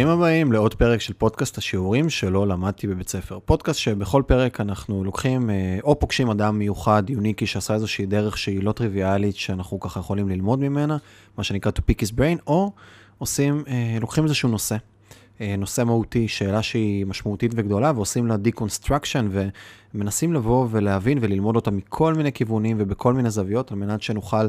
ברוכים הבאים לעוד פרק של פודקאסט השיעורים שלא למדתי בבית ספר. פודקאסט שבכל פרק אנחנו לוקחים אה, או פוגשים אדם מיוחד, יוניקי, שעשה איזושהי דרך שהיא לא טריוויאלית, שאנחנו ככה יכולים ללמוד ממנה, מה שנקרא to pick his brain, או עושים, אה, לוקחים איזשהו נושא. אה, נושא מהותי, שאלה שהיא משמעותית וגדולה, ועושים לה deconstruction ומנסים לבוא ולהבין וללמוד אותה מכל מיני כיוונים ובכל מיני זוויות, על מנת שנוכל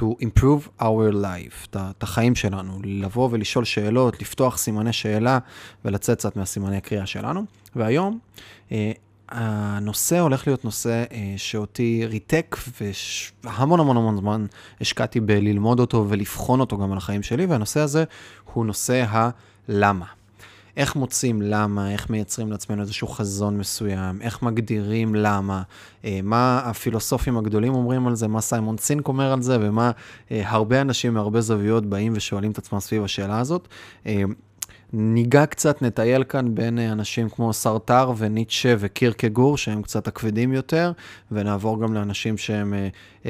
to improve our life, את החיים שלנו, לבוא ולשאול שאלות, לפתוח סימני שאלה ולצאת קצת מהסימני הקריאה שלנו. והיום, אה, הנושא הולך להיות נושא אה, שאותי ריתק, והמון המון המון זמן השקעתי בללמוד אותו ולבחון אותו גם על החיים שלי, והנושא הזה הוא נושא הלמה. איך מוצאים למה, איך מייצרים לעצמנו איזשהו חזון מסוים, איך מגדירים למה, אה, מה הפילוסופים הגדולים אומרים על זה, מה סיימון סינק אומר על זה, ומה אה, הרבה אנשים מהרבה זוויות באים ושואלים את עצמם סביב השאלה הזאת. אה, ניגע קצת, נטייל כאן בין אנשים כמו סארטר וניטשה וקירקגור, שהם קצת הכבדים יותר, ונעבור גם לאנשים שהם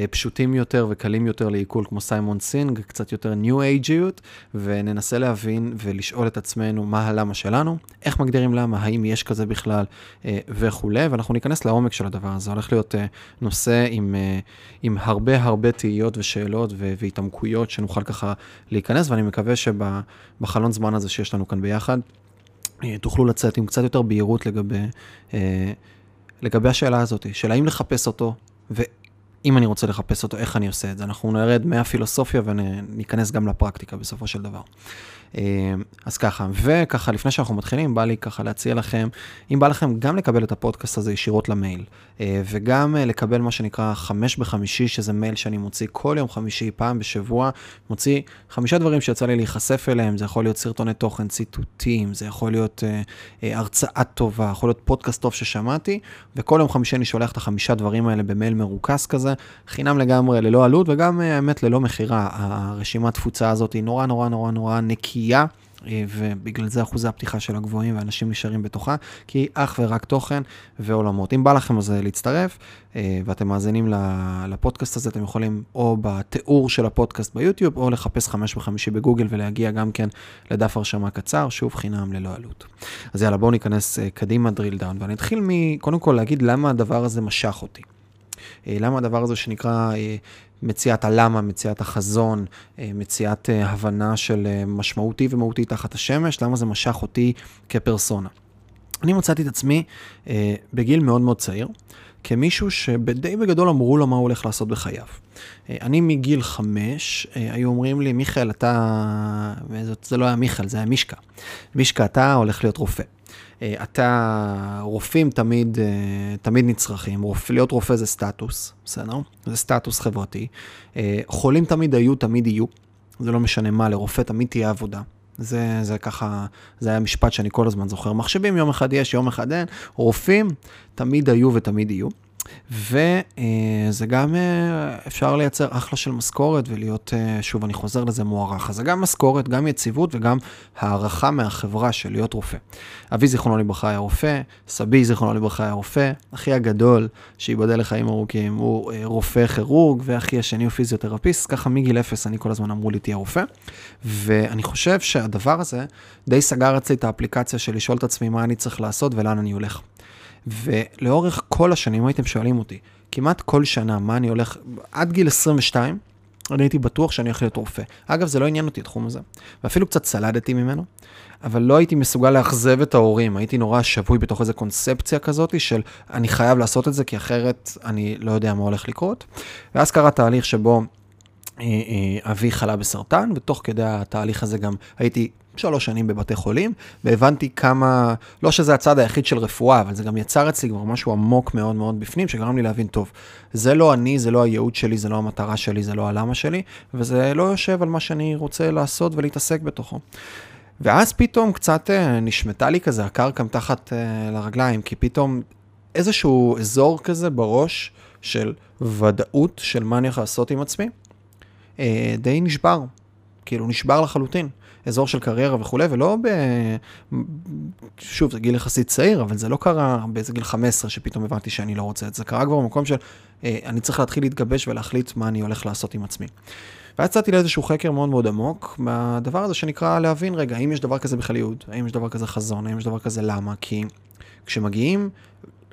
פשוטים יותר וקלים יותר לעיכול, כמו סיימון סינק, קצת יותר ניו אייג'יות, וננסה להבין ולשאול את עצמנו מה הלמה שלנו, איך מגדירים למה, האם יש כזה בכלל אה, וכולי, ואנחנו ניכנס לעומק של הדבר הזה. הולך להיות אה, נושא עם, עם הרבה הרבה תהיות ושאלות והתעמקויות שנוכל ככה להיכנס, ואני מקווה שבחלון זמן הזה שיש לנו כאן ביחד, תוכלו לצאת עם קצת יותר בהירות לגבי, לגבי השאלה הזאת, של האם לחפש אותו, אם אני רוצה לחפש אותו, איך אני עושה את זה. אנחנו נרד מהפילוסופיה וניכנס גם לפרקטיקה בסופו של דבר. אה, אז ככה, וככה, לפני שאנחנו מתחילים, בא לי ככה להציע לכם, אם בא לכם גם לקבל את הפודקאסט הזה ישירות למייל, אה, וגם אה, לקבל מה שנקרא חמש בחמישי, שזה מייל שאני מוציא כל יום חמישי, פעם בשבוע, מוציא חמישה דברים שיצא לי להיחשף אליהם, זה יכול להיות סרטוני תוכן, ציטוטים, זה יכול להיות הרצאה טובה, יכול להיות פודקאסט טוב ששמעתי, וכל יום חמישי אני שולח את החמישה דברים האלה במייל מרוכז כזה, חינם לגמרי, ללא עלות, וגם האמת ללא מכירה. הרשימת תפוצה הזאת היא נורא נורא נורא נורא נקייה. אה, ובגלל זה אחוזי הפתיחה שלה גבוהים ואנשים נשארים בתוכה, כי היא אך ורק תוכן ועולמות. אם בא לכם אז להצטרף, אה, ואתם מאזינים לפודקאסט הזה, אתם יכולים או בתיאור של הפודקאסט ביוטיוב, או לחפש חמש וחמישי בגוגל ולהגיע גם כן לדף הרשמה קצר, שוב חינם ללא עלות. אז יאללה, בואו ניכנס אה, קדימה drill down, ואני אתחיל מקודם כל להגיד למה הדבר הזה משך אותי. למה הדבר הזה שנקרא מציאת הלמה, מציאת החזון, אה, מציאת אה, הבנה של אה, משמעותי ומהותי תחת השמש, למה זה משך אותי כפרסונה. אני מצאתי את עצמי בגיל מאוד מאוד צעיר, כמישהו שדי בגדול אמרו לו מה הוא הולך לעשות בחייו. אני מגיל חמש, היו אומרים לי, מיכאל, אתה... זה לא היה מיכאל, זה היה מישקה. מישקה, אתה הולך להיות רופא. אה, אתה, רופאים תמיד, אה, תמיד נצרכים, רופ, להיות רופא זה סטטוס, בסדר? זה סטטוס חברתי. אה, חולים תמיד היו, תמיד יהיו, זה לא משנה מה, לרופא תמיד תהיה עבודה. זה, זה ככה, זה היה משפט שאני כל הזמן זוכר. מחשבים יום אחד יש, יום אחד אין, רופאים תמיד היו ותמיד יהיו. וזה גם, אה, אפשר לייצר אחלה של משכורת ולהיות, אה, שוב, אני חוזר לזה, מוערך. אז זה גם משכורת, גם יציבות וגם הערכה מהחברה של להיות רופא. אבי זיכרונו לברכה היה רופא, סבי זיכרונו לברכה היה רופא, אחי הגדול, שייבדל לחיים ארוכים, הוא אה, רופא כירורג, ואחי השני הוא פיזיותרפיסט, ככה מגיל אפס אני כל הזמן אמרו לי תהיה רופא. ואני חושב שהדבר הזה די סגר אצלי את האפליקציה של לשאול את עצמי מה אני צריך לעשות ולאן אני הולך. ולאורך כל השנים הייתם שואלים אותי, כמעט כל שנה, מה אני הולך, עד גיל 22, אני הייתי בטוח שאני הולך להיות רופא. אגב, זה לא עניין אותי התחום הזה, ואפילו קצת סלדתי ממנו, אבל לא הייתי מסוגל לאכזב את ההורים, הייתי נורא שבוי בתוך איזו קונספציה כזאת של אני חייב לעשות את זה, כי אחרת אני לא יודע מה הולך לקרות. ואז קרה תהליך שבו אה, אה, אבי חלה בסרטן, ותוך כדי התהליך הזה גם הייתי שלוש שנים בבתי חולים, והבנתי כמה, לא שזה הצד היחיד של רפואה, אבל זה גם יצר אצלי כבר משהו עמוק מאוד מאוד בפנים, שגרם לי להבין, טוב, זה לא אני, זה לא הייעוד שלי, זה לא המטרה שלי, זה לא הלמה שלי, וזה לא יושב על מה שאני רוצה לעשות ולהתעסק בתוכו. ואז פתאום קצת אה, נשמטה לי כזה הקרקע מתחת אה, לרגליים, כי פתאום איזשהו אזור כזה בראש של ודאות של מה אני יכול לעשות עם עצמי, אה, די נשבר, כאילו נשבר לחלוטין. אזור של קריירה וכולי, ולא ב... שוב, זה גיל יחסית צעיר, אבל זה לא קרה באיזה גיל 15 שפתאום הבנתי שאני לא רוצה את זה. קרה כבר במקום של אה, אני צריך להתחיל להתגבש ולהחליט מה אני הולך לעשות עם עצמי. ואז יצאתי לאיזשהו חקר מאוד מאוד עמוק, בדבר הזה שנקרא להבין רגע, האם יש דבר כזה בכלל ייעוד? האם יש דבר כזה חזון? האם יש דבר כזה למה? כי כשמגיעים,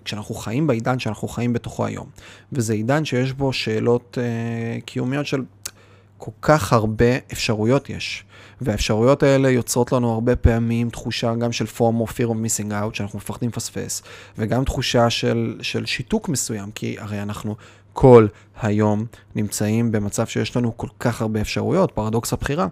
כשאנחנו חיים בעידן שאנחנו חיים בתוכו היום, וזה עידן שיש בו שאלות אה, קיומיות של כל כך הרבה אפשרויות יש. והאפשרויות האלה יוצרות לנו הרבה פעמים תחושה גם של FOMO, Fear of Missing Out, שאנחנו מפחדים לפספס, וגם תחושה של, של שיתוק מסוים, כי הרי אנחנו כל היום נמצאים במצב שיש לנו כל כך הרבה אפשרויות, פרדוקס הבחירה.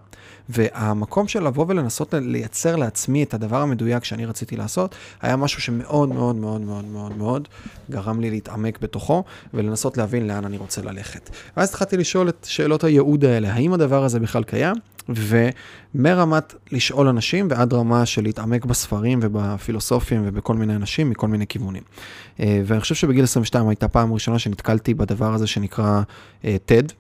והמקום של לבוא ולנסות לייצר לעצמי את הדבר המדויק שאני רציתי לעשות, היה משהו שמאוד מאוד מאוד מאוד מאוד מאוד גרם לי להתעמק בתוכו, ולנסות להבין לאן אני רוצה ללכת. ואז התחלתי לשאול את שאלות הייעוד האלה, האם הדבר הזה בכלל קיים? ומרמת לשאול אנשים ועד רמה של להתעמק בספרים ובפילוסופים ובכל מיני אנשים מכל מיני כיוונים. אה, ואני חושב שבגיל 22 הייתה פעם ראשונה שנתקלתי בדבר הזה שנקרא uh, TED.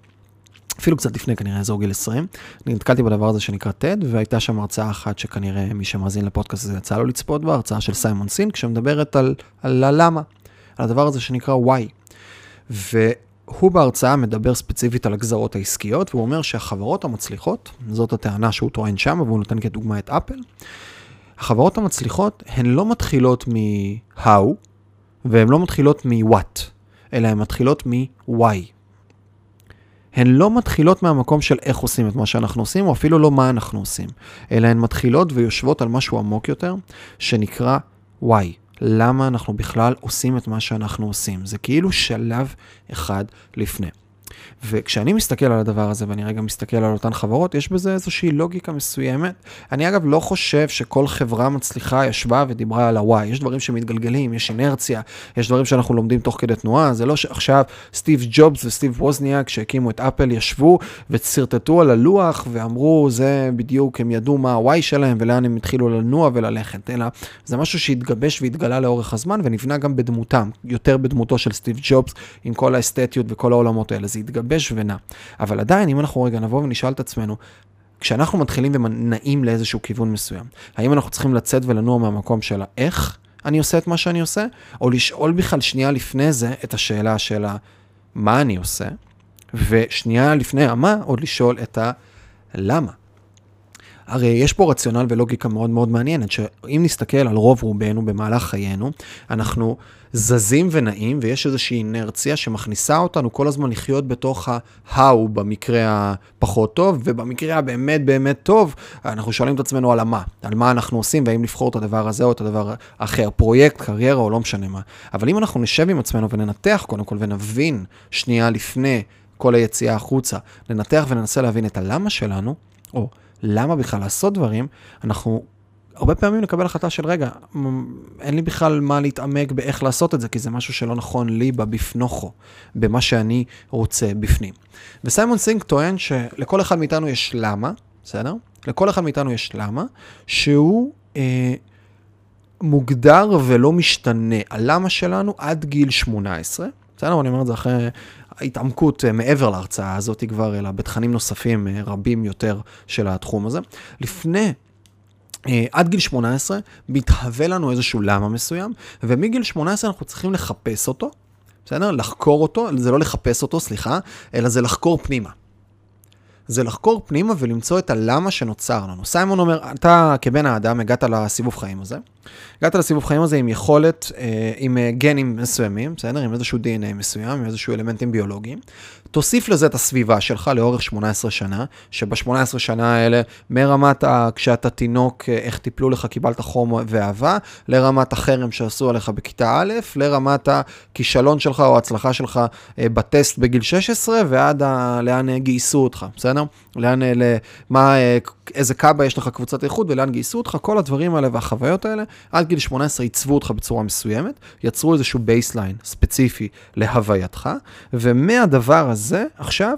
אפילו קצת לפני, כנראה אזור גיל 20, אני נתקלתי בדבר הזה שנקרא TED, והייתה שם הרצאה אחת שכנראה מי שמאזין לפודקאסט הזה יצא לו לצפות בה, הרצאה של סיימון סינק, שמדברת על, על הלמה, על הדבר הזה שנקרא why. והוא בהרצאה מדבר ספציפית על הגזרות העסקיות, והוא אומר שהחברות המצליחות, זאת הטענה שהוא טוען שם, והוא נותן כדוגמה את אפל, החברות המצליחות הן לא מתחילות מ-how, והן לא מתחילות מ-what, אלא הן מתחילות מ-why. הן לא מתחילות מהמקום של איך עושים את מה שאנחנו עושים, או אפילו לא מה אנחנו עושים, אלא הן מתחילות ויושבות על משהו עמוק יותר, שנקרא why. למה אנחנו בכלל עושים את מה שאנחנו עושים. זה כאילו שלב אחד לפני. וכשאני מסתכל על הדבר הזה, ואני רגע מסתכל על אותן חברות, יש בזה איזושהי לוגיקה מסוימת. אני אגב לא חושב שכל חברה מצליחה ישבה ודיברה על ה-Y. יש דברים שמתגלגלים, יש אינרציה, יש דברים שאנחנו לומדים תוך כדי תנועה. זה לא שעכשיו סטיב ג'ובס וסטיב ווזניאק, שהקימו את אפל, ישבו ושרטטו על הלוח ואמרו, זה בדיוק, הם ידעו מה ה-Y שלהם ולאן הם התחילו לנוע וללכת, אלא זה משהו שהתגבש והתגלה לאורך הזמן ונבנה גם בדמותם, יותר בדמותו של סטיב ג'ובס, עם כל האסתטיות וכל העולמות האלה. זה התגבש מתגבש ונע. אבל עדיין, אם אנחנו רגע נבוא ונשאל את עצמנו, כשאנחנו מתחילים ונעים לאיזשהו כיוון מסוים, האם אנחנו צריכים לצאת ולנוע מהמקום של האיך אני עושה את מה שאני עושה, או לשאול בכלל שנייה לפני זה את השאלה של מה אני עושה, ושנייה לפני המה, עוד לשאול את הלמה. הרי יש פה רציונל ולוגיקה מאוד מאוד מעניינת, שאם נסתכל על רוב רובנו במהלך חיינו, אנחנו זזים ונעים, ויש איזושהי אינרציה שמכניסה אותנו כל הזמן לחיות בתוך ה-how במקרה הפחות טוב, ובמקרה הבאמת באמת טוב, אנחנו שואלים את עצמנו על המה, על מה אנחנו עושים, והאם לבחור את הדבר הזה או את הדבר האחר, פרויקט, קריירה או לא משנה מה. אבל אם אנחנו נשב עם עצמנו וננתח קודם כל ונבין שנייה לפני כל היציאה החוצה, ננתח וננסה להבין את הלמה שלנו, או למה בכלל לעשות דברים, אנחנו הרבה פעמים נקבל החלטה של רגע, אין לי בכלל מה להתעמק באיך לעשות את זה, כי זה משהו שלא נכון לי בבפנוכו, במה שאני רוצה בפנים. וסיימון סינק טוען שלכל אחד מאיתנו יש למה, בסדר? לכל אחד מאיתנו יש למה, שהוא אה, מוגדר ולא משתנה. הלמה שלנו עד גיל 18, בסדר? אני אומר את זה אחרי התעמקות אה, מעבר להרצאה הזאת כבר, אלא בתכנים נוספים אה, רבים יותר של התחום הזה. לפני עד גיל 18 מתהווה לנו איזשהו למה מסוים, ומגיל 18 אנחנו צריכים לחפש אותו, בסדר? לחקור אותו, זה לא לחפש אותו, סליחה, אלא זה לחקור פנימה. זה לחקור פנימה ולמצוא את הלמה שנוצר לנו. סיימון אומר, אתה כבן האדם הגעת לסיבוב חיים הזה, הגעת לסיבוב חיים הזה עם יכולת, אה, עם אה, גנים מסוימים, בסדר? עם איזשהו DNA מסוים, עם איזשהו אלמנטים ביולוגיים. תוסיף לזה את הסביבה שלך לאורך 18 שנה, שב-18 שנה האלה, מרמת ה... כשאתה תינוק, אה, איך טיפלו לך, קיבלת חום ואהבה, לרמת החרם שעשו עליך בכיתה א', לרמת הכישלון שלך או ההצלחה שלך בטסט בגיל 16, ועד ה... לאן גייסו אותך, בסדר? לאן, למה, איזה קב"א יש לך קבוצת איכות ולאן גייסו אותך, כל הדברים האלה והחוויות האלה, עד גיל 18 עיצבו אותך בצורה מסוימת, יצרו איזשהו baseline ספציפי להווייתך, ומהדבר הזה, עכשיו,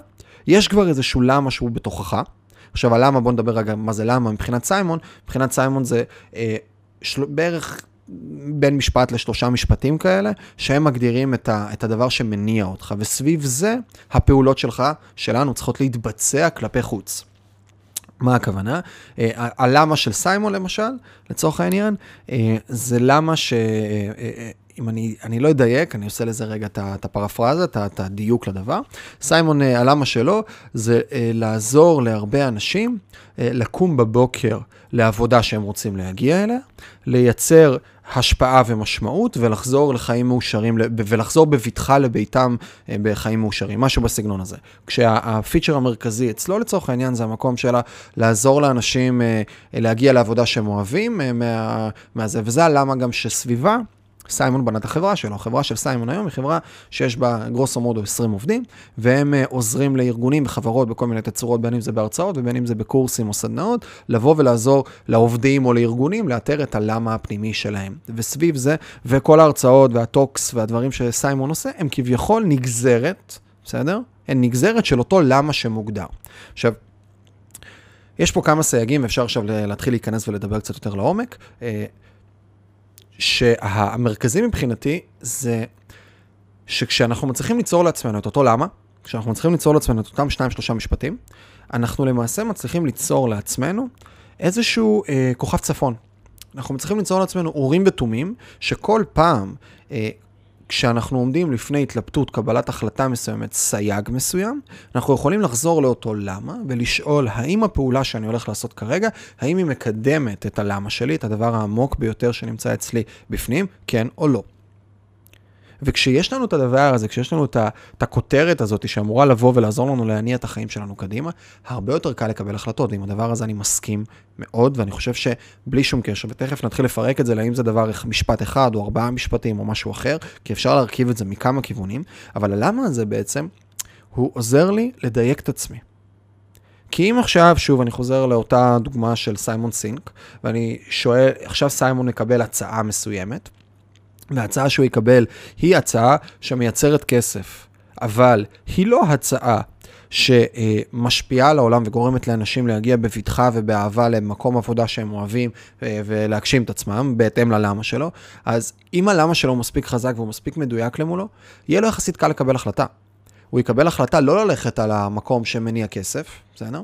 יש כבר איזשהו למה שהוא בתוכך. עכשיו, הלמה, בוא נדבר רגע מה זה למה מבחינת סיימון. מבחינת סיימון זה אה, של... בערך בין משפט לשלושה משפטים כאלה, שהם מגדירים את, ה, את הדבר שמניע אותך, וסביב זה הפעולות שלך, שלנו, צריכות להתבצע כלפי חוץ. מה הכוונה? אה, הלמה של סיימון למשל, לצורך העניין, אה, זה למה שאם אם אני, אני לא אדייק, אני עושה לזה רגע את הפרפרזה, את הדיוק לדבר. סיימון, אה, הלמה שלו זה אה, לעזור להרבה אנשים אה, לקום בבוקר לעבודה שהם רוצים להגיע אליה, לייצר השפעה ומשמעות ולחזור לחיים מאושרים, ולחזור בבטחה לביתם בחיים מאושרים, משהו בסגנון הזה. כשהפיצ'ר המרכזי אצלו לצורך העניין זה המקום שלה לעזור לאנשים להגיע לעבודה שהם אוהבים, מה, מהזה, וזה הלמה גם שסביבה. סיימון בנה את החברה שלו. החברה של סיימון היום היא חברה שיש בה גרוסו מודו 20 עובדים, והם uh, עוזרים לארגונים וחברות בכל מיני תצורות, בין אם זה בהרצאות ובין אם זה בקורסים או סדנאות, לבוא ולעזור לעובדים או לארגונים לאתר את הלמה הפנימי שלהם. וסביב זה, וכל ההרצאות והטוקס והדברים שסיימון עושה, הם כביכול נגזרת, בסדר? הן נגזרת של אותו למה שמוגדר. עכשיו, יש פה כמה סייגים, אפשר עכשיו להתחיל להיכנס ולדבר קצת יותר לעומק. שהמרכזי מבחינתי זה שכשאנחנו מצליחים ליצור לעצמנו את אותו למה, כשאנחנו מצליחים ליצור לעצמנו את אותם שניים שלושה משפטים, אנחנו למעשה מצליחים ליצור לעצמנו איזשהו אה, כוכב צפון. אנחנו מצליחים ליצור לעצמנו אורים ותומים, שכל פעם אה, כשאנחנו עומדים לפני התלבטות, קבלת החלטה מסוימת, סייג מסוים, אנחנו יכולים לחזור לאותו למה ולשאול האם הפעולה שאני הולך לעשות כרגע, האם היא מקדמת את הלמה שלי, את הדבר העמוק ביותר שנמצא אצלי בפנים, כן או לא. וכשיש לנו את הדבר הזה, כשיש לנו את, את הכותרת הזאת שאמורה לבוא ולעזור לנו להניע את החיים שלנו קדימה, הרבה יותר קל לקבל החלטות. ועם הדבר הזה אני מסכים מאוד, ואני חושב שבלי שום קשר, ותכף נתחיל לפרק את זה לאם זה דבר, משפט אחד או ארבעה משפטים או משהו אחר, כי אפשר להרכיב את זה מכמה כיוונים, אבל הלמה הזה בעצם, הוא עוזר לי לדייק את עצמי. כי אם עכשיו, שוב, אני חוזר לאותה דוגמה של סיימון סינק, ואני שואל, עכשיו סיימון מקבל הצעה מסוימת, וההצעה שהוא יקבל היא הצעה שמייצרת כסף, אבל היא לא הצעה שמשפיעה על העולם וגורמת לאנשים להגיע בבטחה ובאהבה למקום עבודה שהם אוהבים אה, ולהגשים את עצמם בהתאם ללמה שלו, אז אם הלמה שלו מספיק חזק והוא מספיק מדויק למולו, יהיה לו יחסית קל לקבל החלטה. הוא יקבל החלטה לא ללכת על המקום שמניע כסף, בסדר?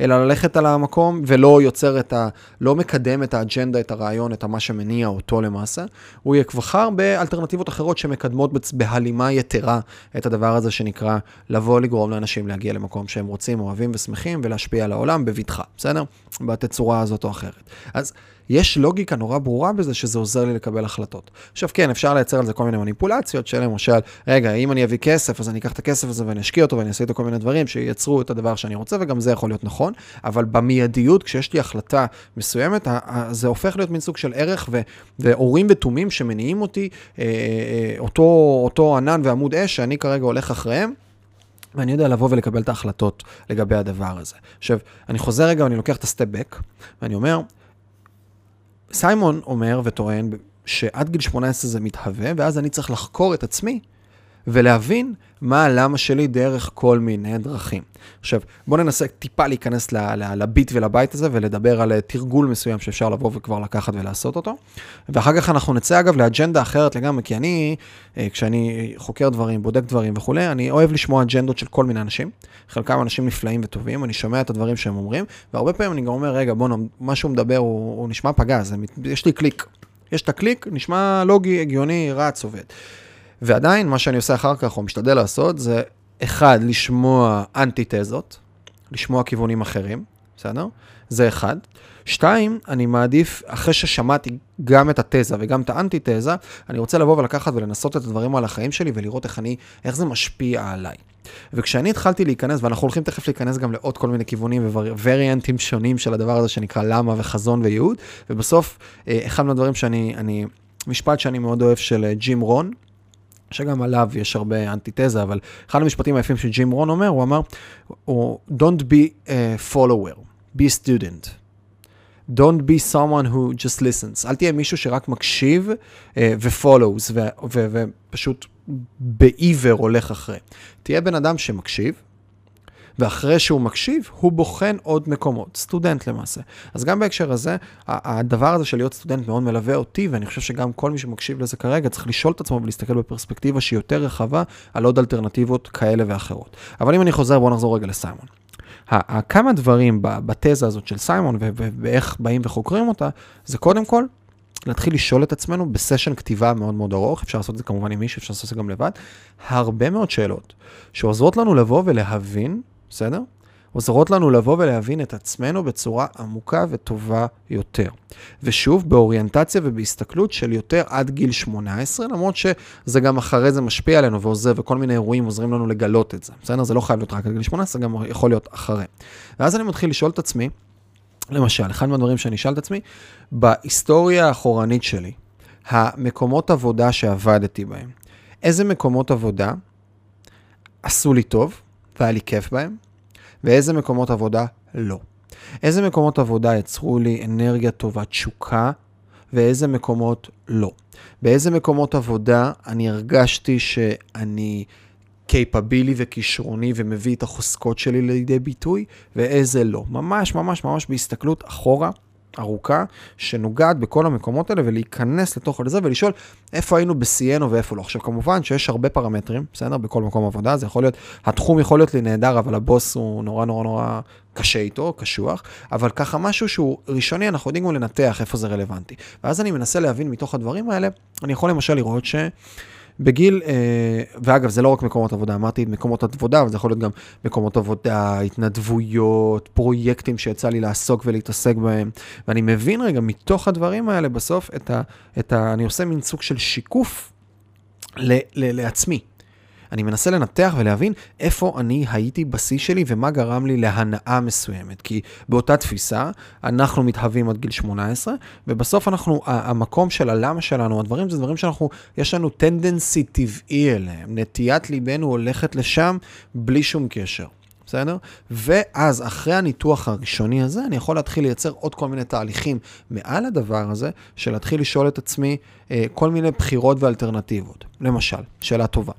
אלא ללכת על המקום ולא יוצר את ה... לא מקדם את האג'נדה, את הרעיון, את מה שמניע אותו למעשה. הוא יבחר באלטרנטיבות אחרות שמקדמות בהלימה יתרה את הדבר הזה שנקרא לבוא לגרום לאנשים להגיע למקום שהם רוצים, אוהבים ושמחים ולהשפיע על העולם בבטחה, בסדר? בתצורה הזאת או אחרת. אז יש לוגיקה נורא ברורה בזה שזה עוזר לי לקבל החלטות. עכשיו כן, אפשר לייצר על זה כל מיני מניפולציות של למשל, רגע, אם אני אביא כסף, אז אני אקח את הכסף הזה ואני אשקיע אותו ואני אעשה איתו כל מיני דברים שייצרו את הדבר שאני רוצה, וגם זה יכול להיות נכון, אבל במיידיות, כשיש לי החלטה מסוימת, זה הופך להיות מין סוג של ערך ואורים ותומים שמניעים אותי, אה, אה, אותו, אותו ענן ועמוד אש שאני כרגע הולך אחריהם. ואני יודע לבוא ולקבל את ההחלטות לגבי הדבר הזה. עכשיו, אני חוזר רגע ואני לוקח את הסטפ בק, ואני אומר, סיימון אומר וטוען שעד גיל 18 זה מתהווה, ואז אני צריך לחקור את עצמי ולהבין מה הלמה שלי דרך כל מיני דרכים. עכשיו, בואו ננסה טיפה להיכנס לביט ולבית הזה ולדבר על תרגול מסוים שאפשר לבוא וכבר לקחת ולעשות אותו. ואחר כך אנחנו נצא אגב לאג'נדה אחרת לגמרי, כי אני, אה, כשאני חוקר דברים, בודק דברים וכולי, אני אוהב לשמוע אג'נדות של כל מיני אנשים. חלקם אנשים נפלאים וטובים, אני שומע את הדברים שהם אומרים, והרבה פעמים אני גם אומר, רגע, בואו, מה שהוא מדבר הוא, הוא נשמע פגז, יש לי קליק. יש את הקליק, נשמע לוגי, הגיוני, רץ, עובד. ועדיין, מה שאני עושה אחר כך, או משתדל לעשות, זה אחד, לשמוע אנטיתזות, לשמוע כיוונים אחרים, בסדר? זה אחד. שתיים, אני מעדיף, אחרי ששמעתי גם את התזה וגם את האנטיתזה, אני רוצה לבוא ולקחת ולנסות את הדברים על החיים שלי ולראות איך אני, איך זה משפיע עליי. וכשאני התחלתי להיכנס, ואנחנו הולכים תכף להיכנס גם לעוד כל מיני כיוונים ווריאנטים שונים של הדבר הזה שנקרא למה וחזון וייעוד, ובסוף, אה, אחד מהדברים שאני, אני, משפט שאני מאוד אוהב של אה, ג'ים רון, שגם עליו יש הרבה אנטיתזה, אבל אחד המשפטים היפים שג'ים רון אומר, הוא אמר, Don't be a follower, be a student. Don't be someone who just listens. אל תהיה מישהו שרק מקשיב uh, ו-follows ופשוט בעיוור הולך אחרי. תהיה בן אדם שמקשיב, ואחרי שהוא מקשיב, הוא בוחן עוד מקומות, סטודנט למעשה. אז גם בהקשר הזה, הדבר הזה של להיות סטודנט מאוד מלווה אותי, ואני חושב שגם כל מי שמקשיב לזה כרגע צריך לשאול את עצמו ולהסתכל בפרספקטיבה שהיא יותר רחבה על עוד אלטרנטיבות כאלה ואחרות. אבל אם אני חוזר, בואו נחזור רגע לסיימון. כמה דברים בתזה הזאת של סיימון ואיך באים וחוקרים אותה, זה קודם כל, להתחיל לשאול את עצמנו בסשן כתיבה מאוד מאוד ארוך, אפשר לעשות את זה כמובן עם מישהו, אפשר לעשות את זה גם לבד, הרבה מאוד שאלות שעוזרות לנו לבוא ולהבין, בסדר? עוזרות לנו לבוא ולהבין את עצמנו בצורה עמוקה וטובה יותר. ושוב, באוריינטציה ובהסתכלות של יותר עד גיל 18, למרות שזה גם אחרי זה משפיע עלינו ועוזר, וכל מיני אירועים עוזרים לנו לגלות את זה. בסדר? זה לא חייב להיות רק עד גיל 18, גם יכול להיות אחרי. ואז אני מתחיל לשאול את עצמי, למשל, אחד מהדברים שאני אשאל את עצמי, בהיסטוריה האחורנית שלי, המקומות עבודה שעבדתי בהם, איזה מקומות עבודה עשו לי טוב והיה לי כיף בהם, ואיזה מקומות עבודה לא. איזה מקומות עבודה יצרו לי אנרגיה טובה, תשוקה, ואיזה מקומות לא. באיזה מקומות עבודה אני הרגשתי שאני קייפבילי וכישרוני ומביא את החוזקות שלי לידי ביטוי, ואיזה לא. ממש ממש ממש בהסתכלות אחורה. ארוכה, שנוגעת בכל המקומות האלה, ולהיכנס לתוך זה ולשאול איפה היינו בשיאנו ואיפה לא. עכשיו, כמובן שיש הרבה פרמטרים, בסדר? בכל מקום עבודה, זה יכול להיות, התחום יכול להיות לי נהדר, אבל הבוס הוא נורא נורא נורא קשה איתו, קשוח, אבל ככה משהו שהוא ראשוני, אנחנו יודעים גם לנתח איפה זה רלוונטי. ואז אני מנסה להבין מתוך הדברים האלה, אני יכול למשל לראות ש... בגיל, אה, ואגב, זה לא רק מקומות עבודה, אמרתי מקומות עבודה, אבל זה יכול להיות גם מקומות עבודה, התנדבויות, פרויקטים שיצא לי לעסוק ולהתעסק בהם. ואני מבין רגע מתוך הדברים האלה בסוף את ה... את ה אני עושה מין סוג של שיקוף ל, ל, לעצמי. אני מנסה לנתח ולהבין איפה אני הייתי בשיא שלי ומה גרם לי להנאה מסוימת. כי באותה תפיסה, אנחנו מתהווים עד גיל 18, ובסוף אנחנו, המקום של הלמה שלנו, הדברים זה דברים שאנחנו, יש לנו טנדנסי טבעי אליהם. נטיית ליבנו הולכת לשם בלי שום קשר. בסדר? ואז אחרי הניתוח הראשוני הזה, אני יכול להתחיל לייצר עוד כל מיני תהליכים מעל הדבר הזה, של להתחיל לשאול את עצמי אה, כל מיני בחירות ואלטרנטיבות. למשל, שאלה טובה.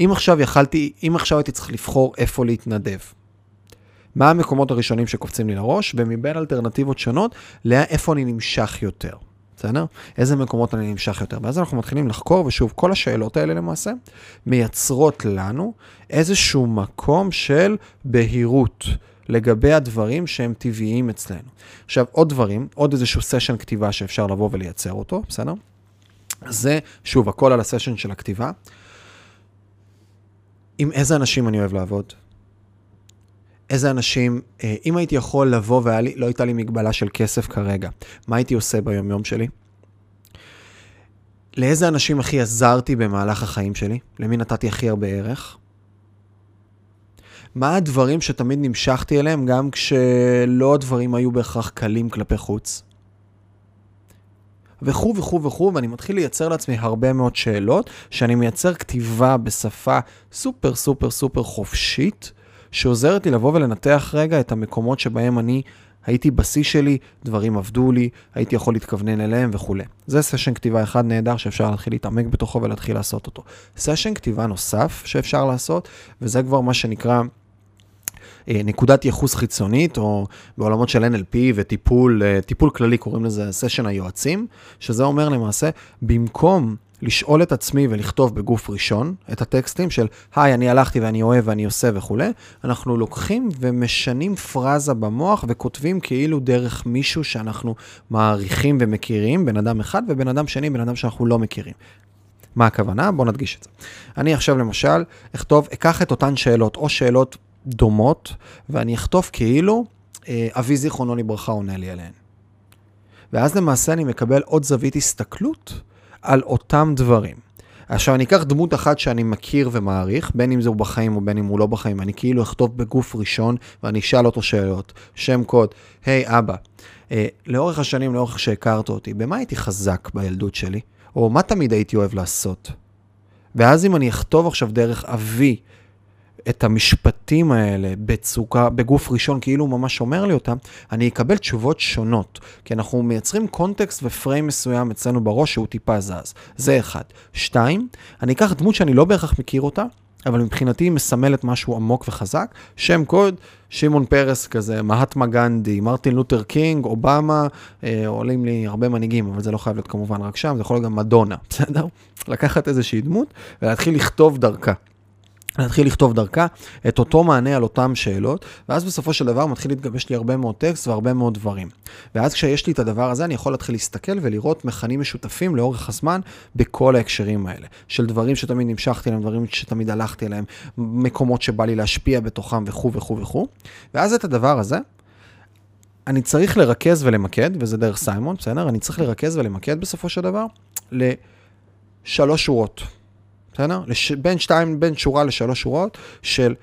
אם עכשיו יכלתי, אם עכשיו הייתי צריך לבחור איפה להתנדב, מה המקומות הראשונים שקופצים לי לראש, ומבין אלטרנטיבות שונות, לאיפה אני נמשך יותר. בסדר? איזה מקומות אני נמשך יותר. ואז אנחנו מתחילים לחקור, ושוב, כל השאלות האלה למעשה מייצרות לנו איזשהו מקום של בהירות לגבי הדברים שהם טבעיים אצלנו. עכשיו, עוד דברים, עוד איזשהו סשן כתיבה שאפשר לבוא ולייצר אותו, בסדר? זה, שוב, הכל על הסשן של הכתיבה. עם איזה אנשים אני אוהב לעבוד? איזה אנשים, אה, אם הייתי יכול לבוא ולא הייתה לי מגבלה של כסף כרגע, מה הייתי עושה ביומיום שלי? לאיזה אנשים הכי עזרתי במהלך החיים שלי? למי נתתי הכי הרבה ערך? מה הדברים שתמיד נמשכתי אליהם, גם כשלא הדברים היו בהכרח קלים כלפי חוץ? וכו' וכו' וכו', ואני מתחיל לייצר לעצמי הרבה מאוד שאלות, שאני מייצר כתיבה בשפה סופר סופר סופר חופשית, שעוזרת לי לבוא ולנתח רגע את המקומות שבהם אני הייתי בשיא שלי, דברים עבדו לי, הייתי יכול להתכוונן אליהם וכולי. זה סשן כתיבה אחד נהדר שאפשר להתחיל להתעמק בתוכו ולהתחיל לעשות אותו. סשן כתיבה נוסף שאפשר לעשות, וזה כבר מה שנקרא... אה, נקודת ייחוס חיצונית, או בעולמות של NLP וטיפול, אה, טיפול כללי קוראים לזה סשן היועצים, שזה אומר למעשה, במקום לשאול את עצמי ולכתוב בגוף ראשון את הטקסטים של היי, אני הלכתי ואני אוהב ואני עושה וכולי, אנחנו לוקחים ומשנים פרזה במוח וכותבים כאילו דרך מישהו שאנחנו מעריכים ומכירים, בן אדם אחד, ובן אדם שני, בן אדם שאנחנו לא מכירים. מה הכוונה? בואו נדגיש את זה. אני עכשיו למשל אכתוב, אקח את אותן שאלות, או שאלות דומות, ואני אכתוב כאילו אה, אבי זיכרונו לברכה עונה לי עליהן. ואז למעשה אני מקבל עוד זווית הסתכלות על אותם דברים. עכשיו אני אקח דמות אחת שאני מכיר ומעריך, בין אם זה הוא בחיים או בין אם הוא לא בחיים, אני כאילו אכתוב בגוף ראשון ואני אשאל אותו שאלות, שם קוד, היי hey, אבא, אה, לאורך השנים, לאורך שהכרת אותי, במה הייתי חזק בילדות שלי? או מה תמיד הייתי אוהב לעשות? ואז אם אני אכתוב עכשיו דרך אבי את המשפטים האלה בצוקה, בגוף ראשון, כאילו הוא ממש אומר לי אותם, אני אקבל תשובות שונות. כי אנחנו מייצרים קונטקסט ופריים מסוים אצלנו בראש שהוא טיפה זז. זה אחד. שתיים, אני אקח דמות שאני לא בהכרח מכיר אותה, אבל מבחינתי היא מסמלת משהו עמוק וחזק. שם קוד, שמעון פרס כזה, מהטמה גנדי, מרטין לותר קינג, אובמה, אה, עולים לי הרבה מנהיגים, אבל זה לא חייב להיות כמובן רק שם, זה יכול להיות גם מדונה, בסדר? לקחת איזושהי דמות ולהתחיל לכתוב דרכה. להתחיל לכתוב דרכה את אותו מענה על אותן שאלות, ואז בסופו של דבר מתחיל להתגבש לי הרבה מאוד טקסט והרבה מאוד דברים. ואז כשיש לי את הדבר הזה, אני יכול להתחיל להסתכל ולראות מכנים משותפים לאורך הזמן בכל ההקשרים האלה. של דברים שתמיד נמשכתי אליהם, דברים שתמיד הלכתי אליהם, מקומות שבא לי להשפיע בתוכם וכו' וכו' וכו'. ואז את הדבר הזה, אני צריך לרכז ולמקד, וזה דרך סיימון, בסדר? אני צריך לרכז ולמקד בסופו של דבר לשלוש שורות. בסדר? לש... בין שתיים, בין שורה לשלוש שורות של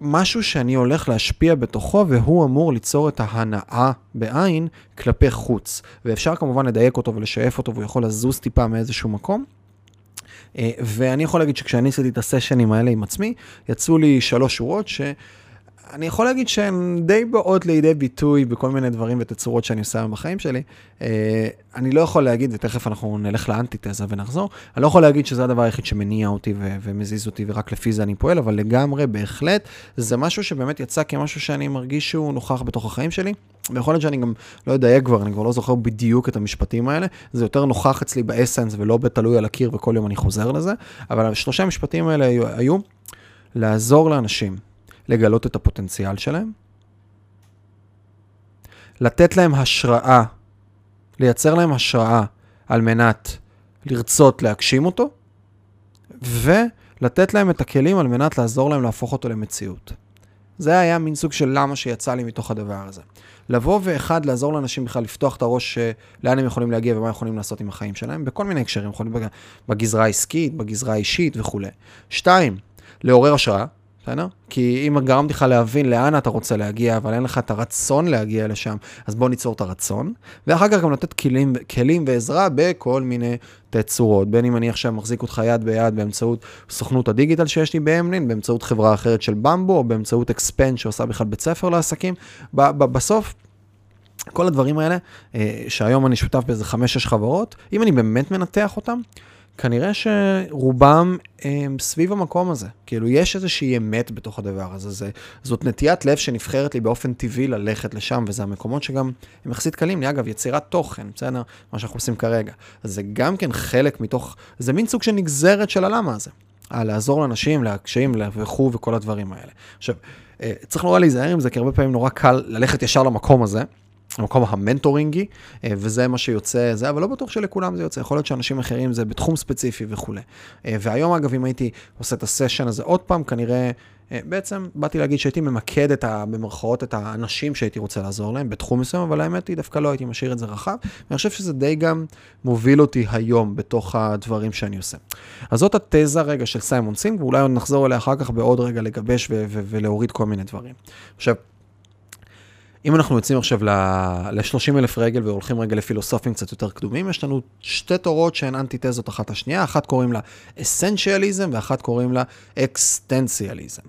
משהו שאני הולך להשפיע בתוכו, והוא אמור ליצור את ההנאה בעין כלפי חוץ. ואפשר כמובן לדייק אותו ולשאף אותו, והוא יכול לזוז טיפה מאיזשהו מקום. אה, ואני יכול להגיד שכשאני עשיתי את הסשנים האלה עם עצמי, יצאו לי שלוש שורות ש... אני יכול להגיד שהן די באות לידי ביטוי בכל מיני דברים ותצורות שאני עושה היום בחיים שלי. אה, אני לא יכול להגיד, ותכף אנחנו נלך לאנטיתזה ונחזור, אני לא יכול להגיד שזה הדבר היחיד שמניע אותי ומזיז אותי ורק לפי זה אני פועל, אבל לגמרי, בהחלט, זה משהו שבאמת יצא כמשהו שאני מרגיש שהוא נוכח בתוך החיים שלי. ויכול להיות שאני גם לא אדייק כבר, אני כבר לא זוכר בדיוק את המשפטים האלה, זה יותר נוכח אצלי באסנס ולא בתלוי על הקיר וכל יום אני חוזר לזה, אבל השלושה המשפטים האלה היו, היו לעזור לאנשים. לגלות את הפוטנציאל שלהם, לתת להם השראה, לייצר להם השראה על מנת לרצות להגשים אותו, ולתת להם את הכלים על מנת לעזור להם להפוך אותו למציאות. זה היה מין סוג של למה שיצא לי מתוך הדבר הזה. לבוא ואחד, לעזור לאנשים בכלל לפתוח את הראש לאן הם יכולים להגיע ומה יכולים לעשות עם החיים שלהם, בכל מיני הקשרים, יכולים בגזרה העסקית, בגזרה האישית וכולי. שתיים, לעורר השראה, בסדר? כי אם גרמתי לך להבין לאן אתה רוצה להגיע, אבל אין לך את הרצון להגיע לשם, אז בוא ניצור את הרצון. ואחר כך גם לתת כלים, כלים ועזרה בכל מיני תצורות. בין אם אני עכשיו מחזיק אותך יד ביד באמצעות סוכנות הדיגיטל שיש לי באמלין, באמצעות חברה אחרת של במבו, או באמצעות אקספנד שעושה בכלל בית ספר לעסקים. בסוף, כל הדברים האלה, אה, שהיום אני שותף באיזה חמש-שש חברות, אם אני באמת מנתח אותם, כנראה שרובם הם סביב המקום הזה. כאילו, יש איזושהי אמת בתוך הדבר הזה. זה, זאת נטיית לב שנבחרת לי באופן טבעי ללכת לשם, וזה המקומות שגם הם יחסית קלים לי. אגב, יצירת תוכן, בסדר? מה שאנחנו עושים כרגע. אז זה גם כן חלק מתוך, זה מין סוג של נגזרת של הלמה הזה. על לעזור לאנשים, להקשיים וכו' וכל הדברים האלה. עכשיו, אה, צריך נורא להיזהר עם זה, כי הרבה פעמים נורא קל ללכת ישר למקום הזה. המקום המנטורינגי, אה, וזה מה שיוצא זה, אבל לא בטוח שלכולם זה יוצא, יכול להיות שאנשים אחרים זה בתחום ספציפי וכולי. אה, והיום אגב, אם הייתי עושה את הסשן הזה עוד פעם, כנראה, אה, בעצם באתי להגיד שהייתי ממקד את ה... במרכאות את האנשים שהייתי רוצה לעזור להם בתחום מסוים, אבל האמת היא דווקא לא הייתי משאיר את זה רחב, ואני חושב שזה די גם מוביל אותי היום בתוך הדברים שאני עושה. אז זאת התזה רגע של סיימון סינק, ואולי עוד נחזור אליה אחר כך בעוד רגע לגבש ולהוריד כל מיני דברים. עכשיו, אם אנחנו יוצאים עכשיו ל-30 אלף רגל והולכים רגע לפילוסופים קצת יותר קדומים, יש לנו שתי תורות שהן אנטיתזות אחת השנייה, אחת קוראים לה אסנציאליזם ואחת קוראים לה אקזיסטנציאליזם.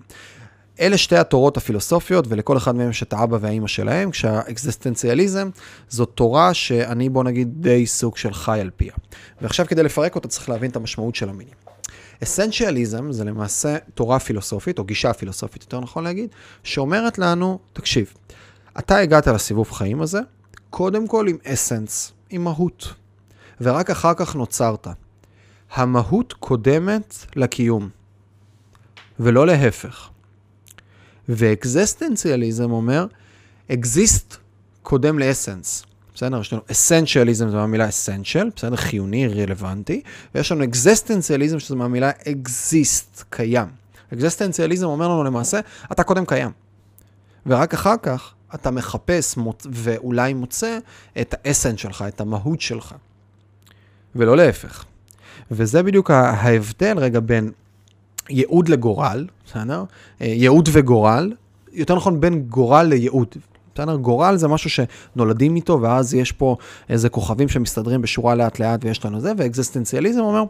אלה שתי התורות הפילוסופיות, ולכל אחד מהם יש את האבא והאימא שלהם, כשהאקזיסטנציאליזם זו תורה שאני, בוא נגיד, די סוג של חי על פיה. ועכשיו כדי לפרק אותה צריך להבין את המשמעות של המינים. אסנציאליזם זה למעשה תורה פילוסופית, או גישה פילוסופית, יותר נכון להגיד, שאומרת לנו, תקשיב, אתה הגעת לסיבוב חיים הזה, קודם כל עם אסנס, עם מהות, ורק אחר כך נוצרת. המהות קודמת לקיום, ולא להפך. ואקזיסטנציאליזם אומר, אקזיסט קודם לאסנס. בסדר? יש לנו אסנציאליזם, זו מהמילה אסנציאל, בסדר? חיוני, רלוונטי, ויש לנו אקזיסטנציאליזם, שזה מהמילה אקזיסט, קיים. אקזיסטנציאליזם אומר לנו למעשה, אתה קודם קיים. ורק אחר כך אתה מחפש מוצ... ואולי מוצא את האסנס שלך, את המהות שלך. ולא להפך. וזה בדיוק ההבדל רגע בין ייעוד לגורל, בסדר? אה, ייעוד וגורל, יותר נכון בין גורל לייעוד. בסדר? גורל זה משהו שנולדים איתו, ואז יש פה איזה כוכבים שמסתדרים בשורה לאט לאט ויש לנו זה, ואקזיסטנציאליזם אומר,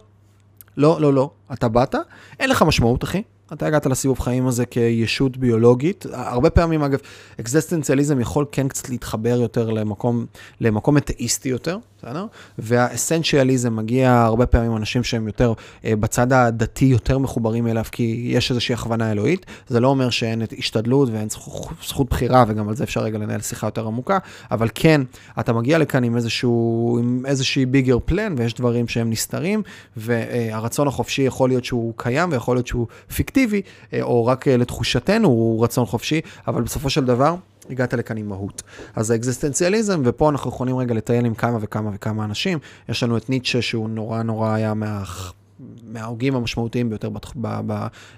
לא, לא, לא, אתה באת, אין לך משמעות, אחי. אתה הגעת לסיבוב חיים הזה כישות ביולוגית. הרבה פעמים, אגב, אקזיסטנציאליזם יכול כן קצת להתחבר יותר למקום, למקום אתאיסטי יותר, בסדר? והאסנציאליזם מגיע הרבה פעמים אנשים שהם יותר אה, בצד הדתי, יותר מחוברים אליו, כי יש איזושהי הכוונה אלוהית. זה לא אומר שאין השתדלות ואין זכות, זכות בחירה, וגם על זה אפשר רגע לנהל שיחה יותר עמוקה, אבל כן, אתה מגיע לכאן עם איזשהו, עם איזושהי ביגר פלן, ויש דברים שהם נסתרים, והרצון החופשי יכול יכול להיות שהוא קיים ויכול להיות שהוא פיקטיבי, או רק לתחושתנו הוא רצון חופשי, אבל בסופו של דבר, הגעת לכאן עם מהות. אז האקזיסטנציאליזם, ופה אנחנו יכולים רגע לטייל עם כמה וכמה וכמה אנשים. יש לנו את ניטשה, שהוא נורא נורא היה מה... מההוגים המשמעותיים ביותר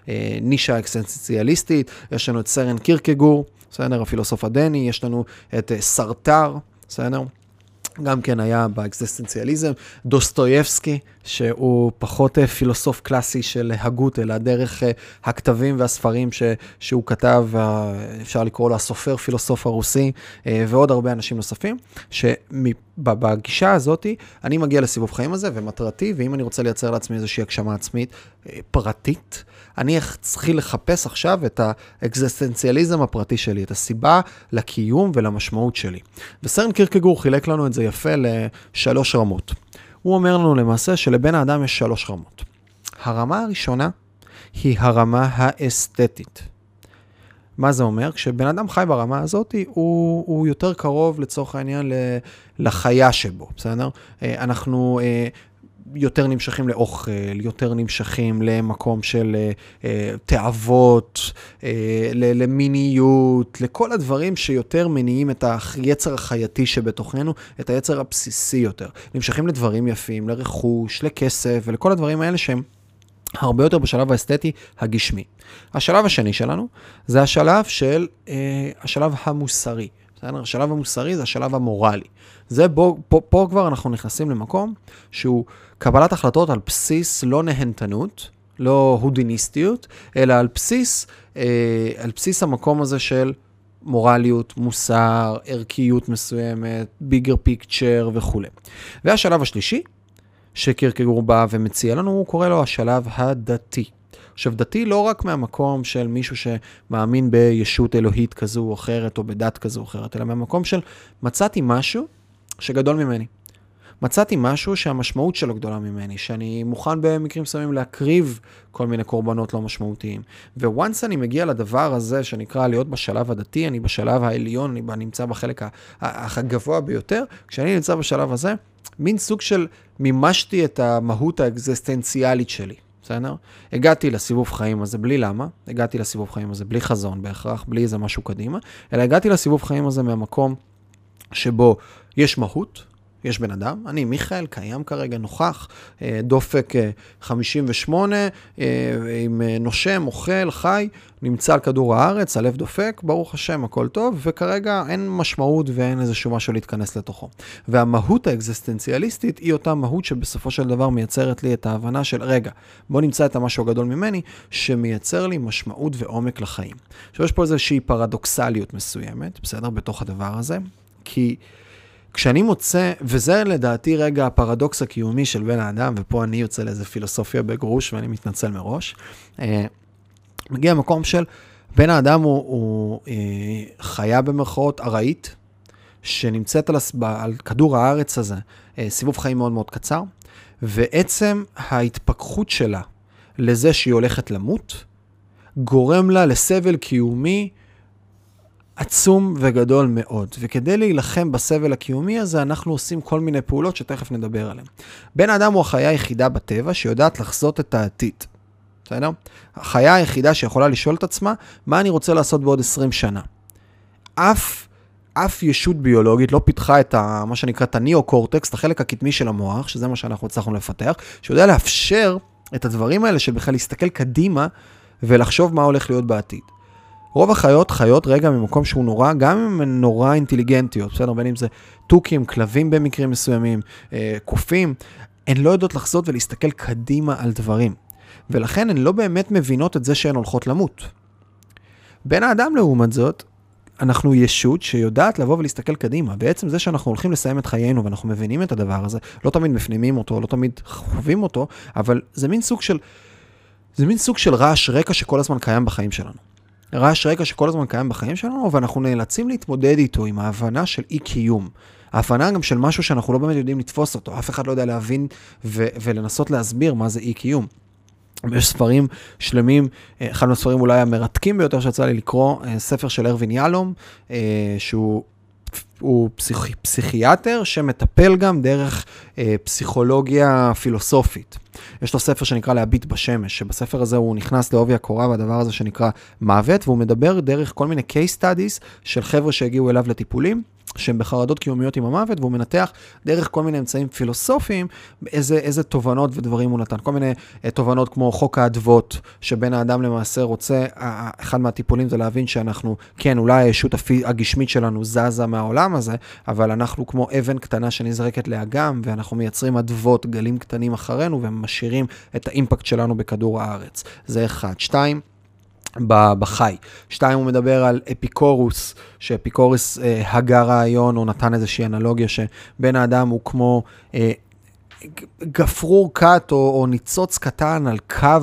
בנישה האקסטנציאליסטית, יש לנו את סרן קירקגור, בסדר, הפילוסוף הדני, יש לנו את סרטר, בסדר? גם כן היה באקזיסטנציאליזם, דוסטויבסקי, שהוא פחות אה, פילוסוף קלאסי של הגות, אלא דרך אה, הכתבים והספרים ש, שהוא כתב, אפשר לקרוא לו הסופר פילוסוף הרוסי, אה, ועוד הרבה אנשים נוספים, שבגישה הזאת אני מגיע לסיבוב חיים הזה, ומטרתי, ואם אני רוצה לייצר לעצמי איזושהי הגשמה עצמית פרטית, אני אתחיל לחפש עכשיו את האקזיסטנציאליזם הפרטי שלי, את הסיבה לקיום ולמשמעות שלי. וסרן קירקגור חילק לנו את זה יפה לשלוש רמות. הוא אומר לנו למעשה שלבן האדם יש שלוש רמות. הרמה הראשונה היא הרמה האסתטית. מה זה אומר? כשבן אדם חי ברמה הזאת, הוא, הוא יותר קרוב לצורך העניין לחיה שבו, בסדר? אה, אנחנו אה, יותר נמשכים לאוכל, יותר נמשכים למקום של uh, תאוות, uh, למיניות, לכל הדברים שיותר מניעים את היצר החייתי שבתוכנו, את היצר הבסיסי יותר. נמשכים לדברים יפים, לרכוש, לכסף ולכל הדברים האלה שהם הרבה יותר בשלב האסתטי הגשמי. השלב השני שלנו זה השלב של, uh, השלב המוסרי. בסדר? השלב המוסרי זה השלב המורלי. זה בו, פה, פה כבר אנחנו נכנסים למקום שהוא קבלת החלטות על בסיס לא נהנתנות, לא הודיניסטיות, אלא על בסיס, אה, על בסיס המקום הזה של מורליות, מוסר, ערכיות מסוימת, ביגר פיקצ'ר וכולי. והשלב השלישי, שקירקגור בא ומציע לנו, הוא קורא לו השלב הדתי. עכשיו, דתי לא רק מהמקום של מישהו שמאמין בישות אלוהית כזו או אחרת, או בדת כזו או אחרת, אלא מהמקום של מצאתי משהו שגדול ממני. מצאתי משהו שהמשמעות שלו גדולה ממני, שאני מוכן במקרים מסוימים להקריב כל מיני קורבנות לא משמעותיים. וואנס אני מגיע לדבר הזה שנקרא להיות בשלב הדתי, אני בשלב העליון, אני נמצא בחלק הגבוה ביותר, כשאני נמצא בשלב הזה, מין סוג של מימשתי את המהות האקזיסטנציאלית שלי. בסדר? הגעתי לסיבוב חיים הזה בלי למה, הגעתי לסיבוב חיים הזה בלי חזון בהכרח, בלי איזה משהו קדימה, אלא הגעתי לסיבוב חיים הזה מהמקום שבו יש מהות, יש בן אדם, אני מיכאל, קיים כרגע, נוכח, אה, דופק 58, אה, אה, עם נושם, אוכל, חי, נמצא על כדור הארץ, הלב דופק, ברוך השם, הכל טוב, וכרגע אין משמעות ואין איזשהו משהו להתכנס לתוכו. והמהות האקזיסטנציאליסטית היא אותה מהות שבסופו של דבר מייצרת לי את ההבנה של, רגע, בוא נמצא את המשהו הגדול ממני, שמייצר לי משמעות ועומק לחיים. עכשיו, יש פה איזושהי פרדוקסליות מסוימת, בסדר? בתוך הדבר הזה, כי... כשאני מוצא, וזה לדעתי רגע הפרדוקס הקיומי של בן האדם, ופה אני יוצא לאיזה פילוסופיה בגרוש ואני מתנצל מראש, אה, מגיע למקום של בן האדם הוא, הוא אה, חיה במרכאות ארעית, שנמצאת על, על כדור הארץ הזה, אה, סיבוב חיים מאוד מאוד קצר, ועצם ההתפכחות שלה לזה שהיא הולכת למות, גורם לה לסבל קיומי עצום וגדול מאוד, וכדי להילחם בסבל הקיומי הזה, אנחנו עושים כל מיני פעולות שתכף נדבר עליהן. בן אדם הוא החיה היחידה בטבע שיודעת לחזות את העתיד. בסדר? החיה היחידה שיכולה לשאול את עצמה, מה אני רוצה לעשות בעוד 20 שנה. אף, אף ישות ביולוגית לא פיתחה את ה, מה שנקרא את הניאו-קורטקס, את החלק הקדמי של המוח, שזה מה שאנחנו הצלחנו לפתח, שיודע לאפשר את הדברים האלה של בכלל להסתכל קדימה ולחשוב מה הולך להיות בעתיד. רוב החיות חיות רגע ממקום שהוא נורא, גם אם הן נורא אינטליגנטיות, בסדר? בין אם זה תוכים, כלבים במקרים מסוימים, אה, קופים, הן לא יודעות לחזות ולהסתכל קדימה על דברים. ולכן הן לא באמת מבינות את זה שהן הולכות למות. בן האדם, לעומת זאת, אנחנו ישות שיודעת לבוא ולהסתכל קדימה. בעצם זה שאנחנו הולכים לסיים את חיינו ואנחנו מבינים את הדבר הזה, לא תמיד מפנימים אותו, לא תמיד חווים אותו, אבל זה מין סוג של, זה מין סוג של רעש רקע שכל הזמן קיים בחיים שלנו. רעש רקע שכל הזמן קיים בחיים שלנו, ואנחנו נאלצים להתמודד איתו עם ההבנה של אי-קיום. ההבנה גם של משהו שאנחנו לא באמת יודעים לתפוס אותו, אף אחד לא יודע להבין ו- ולנסות להסביר מה זה אי-קיום. יש ספרים שלמים, אחד מהספרים אולי המרתקים ביותר שיצא לי לקרוא, אה, ספר של ארווין יהלום, אה, שהוא הוא פסיכ... פסיכיאטר שמטפל גם דרך אה, פסיכולוגיה פילוסופית. יש לו ספר שנקרא להביט בשמש, שבספר הזה הוא נכנס לעובי הקורה והדבר הזה שנקרא מוות, והוא מדבר דרך כל מיני case studies של חבר'ה שהגיעו אליו לטיפולים. שהם בחרדות קיומיות עם המוות, והוא מנתח דרך כל מיני אמצעים פילוסופיים איזה, איזה תובנות ודברים הוא נתן. כל מיני uh, תובנות כמו חוק האדוות, שבן האדם למעשה רוצה, uh, אחד מהטיפולים זה להבין שאנחנו, כן, אולי הישות הגשמית שלנו זזה מהעולם הזה, אבל אנחנו כמו אבן קטנה שנזרקת לאגם, ואנחנו מייצרים אדוות, גלים קטנים אחרינו, ומשאירים את האימפקט שלנו בכדור הארץ. זה אחד. שתיים, בחי. שתיים, הוא מדבר על אפיקורוס, שאפיקורוס אה, הגה רעיון, או נתן איזושהי אנלוגיה שבן האדם הוא כמו אה, גפרור קט או, או ניצוץ קטן על קו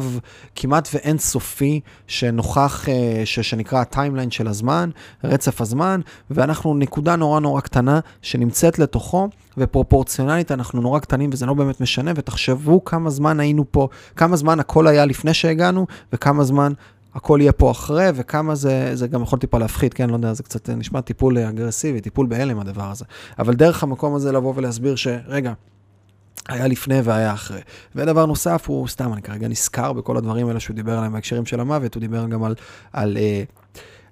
כמעט ואין סופי שנוכח, אה, ש, שנקרא ה timeline של הזמן, רצף הזמן, ואנחנו נקודה נורא נורא קטנה שנמצאת לתוכו, ופרופורציונלית אנחנו נורא קטנים וזה לא באמת משנה, ותחשבו כמה זמן היינו פה, כמה זמן הכל היה לפני שהגענו, וכמה זמן הכל יהיה פה אחרי, וכמה זה, זה גם יכול טיפה להפחית, כן, לא יודע, זה קצת נשמע טיפול אגרסיבי, טיפול בהלם הדבר הזה. אבל דרך המקום הזה לבוא ולהסביר שרגע, היה לפני והיה אחרי. ודבר נוסף הוא, סתם, אני כרגע נזכר בכל הדברים האלה שהוא דיבר עליהם בהקשרים של המוות, הוא דיבר גם על, על, אה,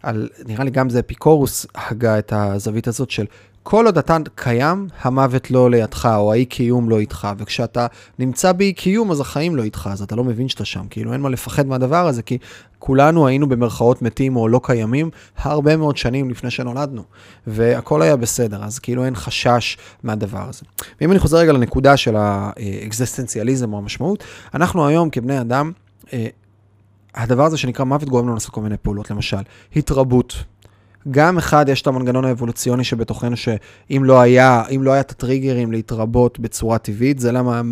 על נראה לי גם זה אפיקורוס הגה את הזווית הזאת של כל עוד אתה קיים, המוות לא לידך, או האי-קיום לא איתך, וכשאתה נמצא באי-קיום, אז החיים לא איתך, אז אתה לא מבין שאתה שם. כאילו, אין מה לפחד מהדבר הזה, כי כולנו היינו במרכאות מתים או לא קיימים הרבה מאוד שנים לפני שנולדנו, והכל היה בסדר, אז כאילו אין חשש מהדבר הזה. ואם אני חוזר רגע לנקודה של האקזיסטנציאליזם או המשמעות, אנחנו היום כבני אדם, אה, הדבר הזה שנקרא מוות גורם לנו לעשות כל מיני פעולות, למשל, התרבות. גם אחד, יש את המנגנון האבולוציוני שבתוכנו, שאם לא היה, אם לא היה את הטריגרים להתרבות בצורה טבעית, זה למה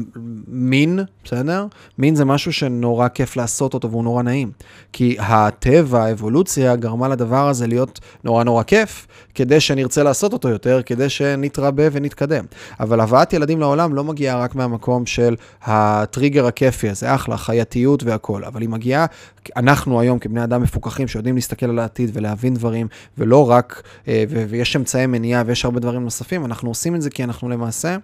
מין, בסדר? מין זה משהו שנורא כיף לעשות אותו והוא נורא נעים. כי הטבע, האבולוציה, גרמה לדבר הזה להיות נורא נורא כיף, כדי שנרצה לעשות אותו יותר, כדי שנתרבה ונתקדם. אבל הבאת ילדים לעולם לא מגיעה רק מהמקום של הטריגר הכיפי הזה, אחלה, חייתיות והכול, אבל היא מגיעה, אנחנו היום כבני אדם מפוקחים שיודעים להסתכל על העתיד ולהבין דברים, ולא רק, אה, ויש אמצעי מניעה ויש הרבה דברים נוספים, אנחנו עושים את זה כי אנחנו למעשה,